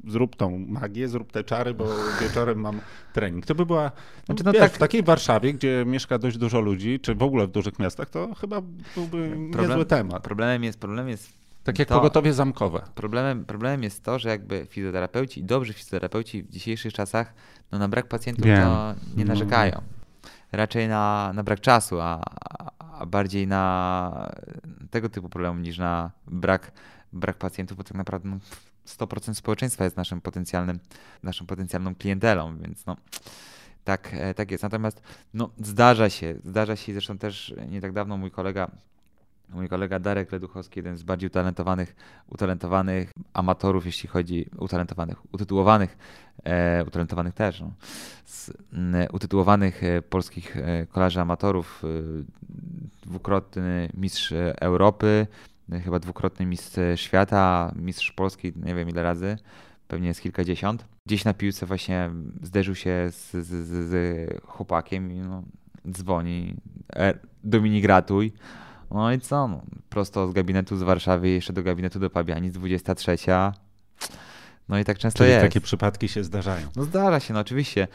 zrób tą magię, zrób te czary, bo [LAUGHS] wieczorem mam trening. To by była, znaczy, no wiesz, tak, w takiej Warszawie, gdzie mieszka dość dużo ludzi, czy w ogóle w dużych miastach, to chyba byłby Problem, niezły temat. Problemem jest, problem jest tak jak to, pogotowie zamkowe. Problemem, problemem jest to, że jakby fizjoterapeuci, dobrzy fizjoterapeuci w dzisiejszych czasach no na brak pacjentów to nie narzekają raczej na, na brak czasu, a, a bardziej na tego typu problem niż na brak, brak pacjentów, bo tak naprawdę no, 100% społeczeństwa jest naszym potencjalnym, naszą potencjalną klientelą, więc no tak, e, tak jest. Natomiast no, zdarza się, zdarza się, zresztą też nie tak dawno mój kolega Mój kolega Darek Leduchowski, jeden z bardziej utalentowanych, utalentowanych amatorów, jeśli chodzi utalentowanych, utytułowanych, e, utalentowanych też, no, z, utytułowanych e, polskich e, kolarzy amatorów, e, dwukrotny mistrz Europy, chyba dwukrotny mistrz świata, mistrz Polski, nie wiem ile razy, pewnie jest kilkadziesiąt. Gdzieś na piłce właśnie zderzył się z, z, z, z chłopakiem i no, dzwoni, e, Dominik ratuj, no i co? No, prosto z gabinetu z Warszawy jeszcze do gabinetu do Pabianic, 23. No i tak często Czyli jest. takie przypadki się zdarzają. No zdarza się, no oczywiście.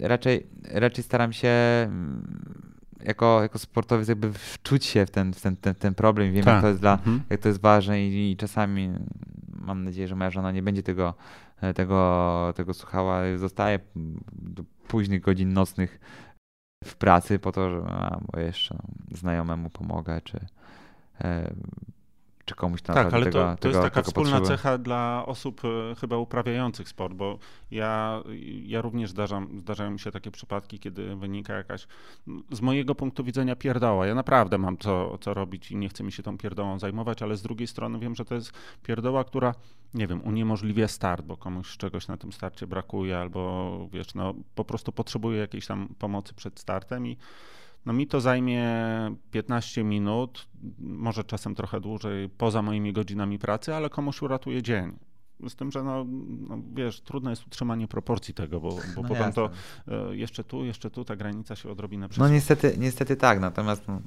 Raczej, raczej staram się mm, jako, jako sportowiec jakby wczuć się w ten, w ten, ten, ten problem. Wiem, jak tak. to, jest dla, mhm. jak to jest ważne i, i, czasami mam nadzieję, że moja żona nie będzie tego, tego, tego słuchała. Zostaje do późnych godzin nocnych w pracy po to, że a, bo jeszcze znajomemu pomogę, czy, e, czy komuś tam Tak, ale tego, to, to tego, jest taka wspólna cecha dla osób e, chyba uprawiających sport, bo ja, ja również zdarzam, zdarzają mi się takie przypadki, kiedy wynika jakaś z mojego punktu widzenia pierdoła. Ja naprawdę mam co, co robić i nie chcę mi się tą pierdołą zajmować, ale z drugiej strony wiem, że to jest pierdoła, która nie wiem, uniemożliwia start, bo komuś czegoś na tym starcie brakuje, albo wiesz, no po prostu potrzebuje jakiejś tam pomocy przed startem i no mi to zajmie 15 minut, może czasem trochę dłużej, poza moimi godzinami pracy, ale komuś uratuje dzień. Z tym, że no, no wiesz, trudno jest utrzymanie proporcji tego, bo, bo no potem jasne. to e, jeszcze tu, jeszcze tu ta granica się odrobinę przesuwa. No niestety, niestety tak, natomiast no,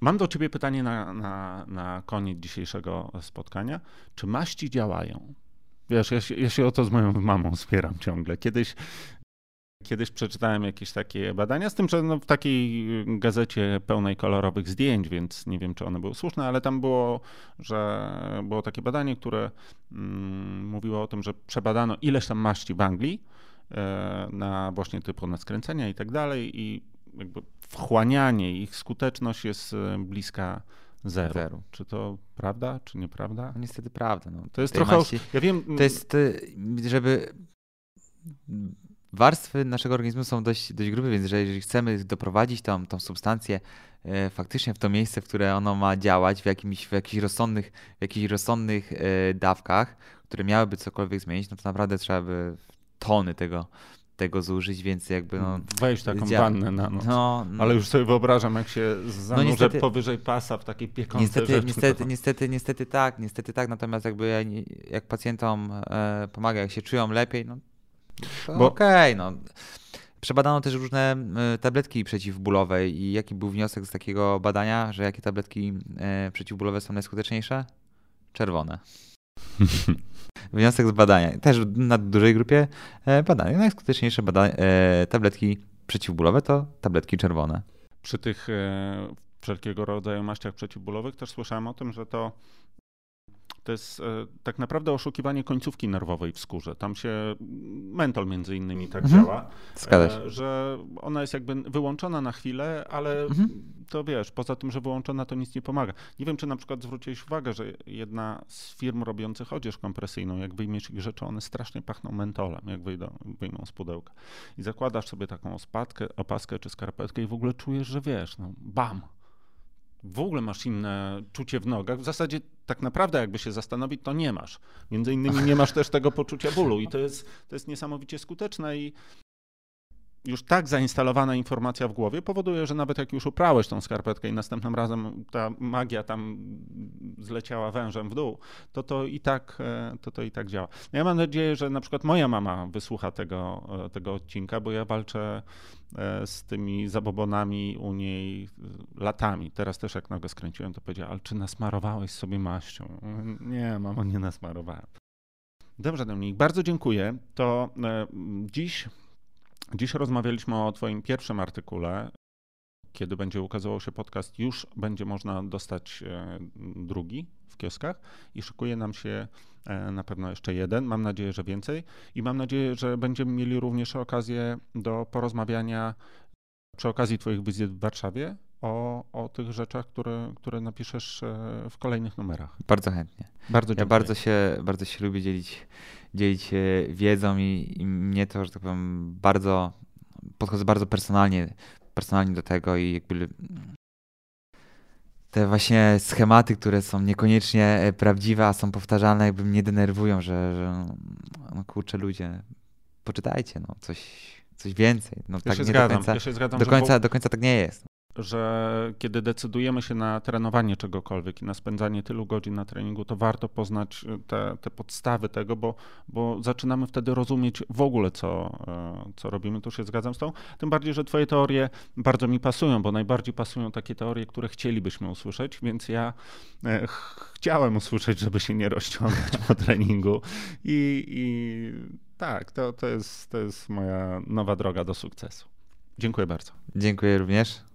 Mam do ciebie pytanie na, na, na koniec dzisiejszego spotkania. Czy maści działają? Wiesz, ja się, ja się o to z moją mamą spieram ciągle. Kiedyś Kiedyś przeczytałem jakieś takie badania, z tym, że no w takiej gazecie pełnej kolorowych zdjęć, więc nie wiem, czy one były słuszne, ale tam było, że było takie badanie, które mm, mówiło o tym, że przebadano ileś tam maści w Anglii e, na właśnie typu na skręcenia i tak dalej i jakby wchłanianie ich skuteczność jest e, bliska zero. zero. Czy to prawda, czy nieprawda? No, niestety prawda. No. To jest trochę. Maści, ja wiem. To jest, żeby. Warstwy naszego organizmu są dość, dość grube, więc jeżeli chcemy doprowadzić tą, tą substancję e, faktycznie w to miejsce, w które ono ma działać, w, jakimś, w jakichś rozsądnych, w jakichś rozsądnych e, dawkach, które miałyby cokolwiek zmienić, no to naprawdę trzeba by tony tego, tego zużyć, więc jakby no... Wejść taką dzia- wannę na noc. No, no, Ale już sobie wyobrażam, jak się zanurzę no niestety, powyżej pasa w takiej piekącej niestety, rzeczy. Niestety, niestety, niestety tak, niestety tak, natomiast jakby ja, jak pacjentom e, pomaga, jak się czują lepiej, no to Bo... okej, okay, no. Przebadano też różne e, tabletki przeciwbólowe i jaki był wniosek z takiego badania, że jakie tabletki e, przeciwbólowe są najskuteczniejsze? Czerwone. [LAUGHS] Wniosek z badania, też na dużej grupie e, badań. Najskuteczniejsze badania, tabletki przeciwbólowe to tabletki czerwone. Przy tych wszelkiego rodzaju maściach przeciwbólowych też słyszałem o tym, że to to jest e, tak naprawdę oszukiwanie końcówki nerwowej w skórze. Tam się mentol między innymi tak mhm. działa, e, że ona jest jakby wyłączona na chwilę, ale mhm. to wiesz, poza tym, że wyłączona, to nic nie pomaga. Nie wiem, czy na przykład zwróciłeś uwagę, że jedna z firm robiących odzież kompresyjną, jak wyjmiesz ich rzeczy, one strasznie pachną mentolem, jak wyjdą, wyjmą z pudełka. I zakładasz sobie taką ospadkę, opaskę czy skarpetkę i w ogóle czujesz, że wiesz, no bam, w ogóle masz inne czucie w nogach. W zasadzie tak naprawdę jakby się zastanowić, to nie masz. Między innymi nie masz też tego poczucia bólu i to jest, to jest niesamowicie skuteczne i już tak zainstalowana informacja w głowie powoduje, że nawet jak już uprałeś tą skarpetkę i następnym razem ta magia tam zleciała wężem w dół, to to i tak, e, to to i tak działa. No ja mam nadzieję, że na przykład moja mama wysłucha tego, e, tego odcinka, bo ja walczę e, z tymi zabobonami u niej latami. Teraz też jak nagle skręciłem, to powiedziała, ale czy nasmarowałeś sobie maścią? Nie, mamo, nie nasmarowałem. Dobrze, Dominik, bardzo dziękuję. To dziś Dziś rozmawialiśmy o Twoim pierwszym artykule. Kiedy będzie ukazywał się podcast, już będzie można dostać e, drugi w kioskach i szykuje nam się e, na pewno jeszcze jeden. Mam nadzieję, że więcej. I mam nadzieję, że będziemy mieli również okazję do porozmawiania przy okazji Twoich wizyt w Warszawie o, o tych rzeczach, które, które napiszesz e, w kolejnych numerach. Bardzo chętnie. Bardzo dziękuję. Ja bardzo się, bardzo się lubię dzielić, dzielić się wiedzą i, i mnie to, że tak powiem, bardzo podchodzę bardzo personalnie, personalnie do tego i jakby te właśnie schematy, które są niekoniecznie e, prawdziwe, a są powtarzalne, jakby mnie denerwują, że, że no kurczę ludzie, poczytajcie no, coś, coś więcej. No, ja tak się zgadzam, do końca, ja się zgadzam, do, końca, do końca tak nie jest że kiedy decydujemy się na trenowanie czegokolwiek i na spędzanie tylu godzin na treningu, to warto poznać e, te, te podstawy tego, bo, bo zaczynamy wtedy rozumieć w ogóle, co, e, co robimy. Tu się zgadzam z tą. Tym bardziej, że Twoje teorie bardzo mi pasują, bo najbardziej pasują takie teorie, które chcielibyśmy usłyszeć, więc ja e, chciałem usłyszeć, żeby się nie rozciągać po treningu. I, i tak, to, to, jest, to jest moja nowa droga do sukcesu. Dziękuję bardzo. Dziękuję również.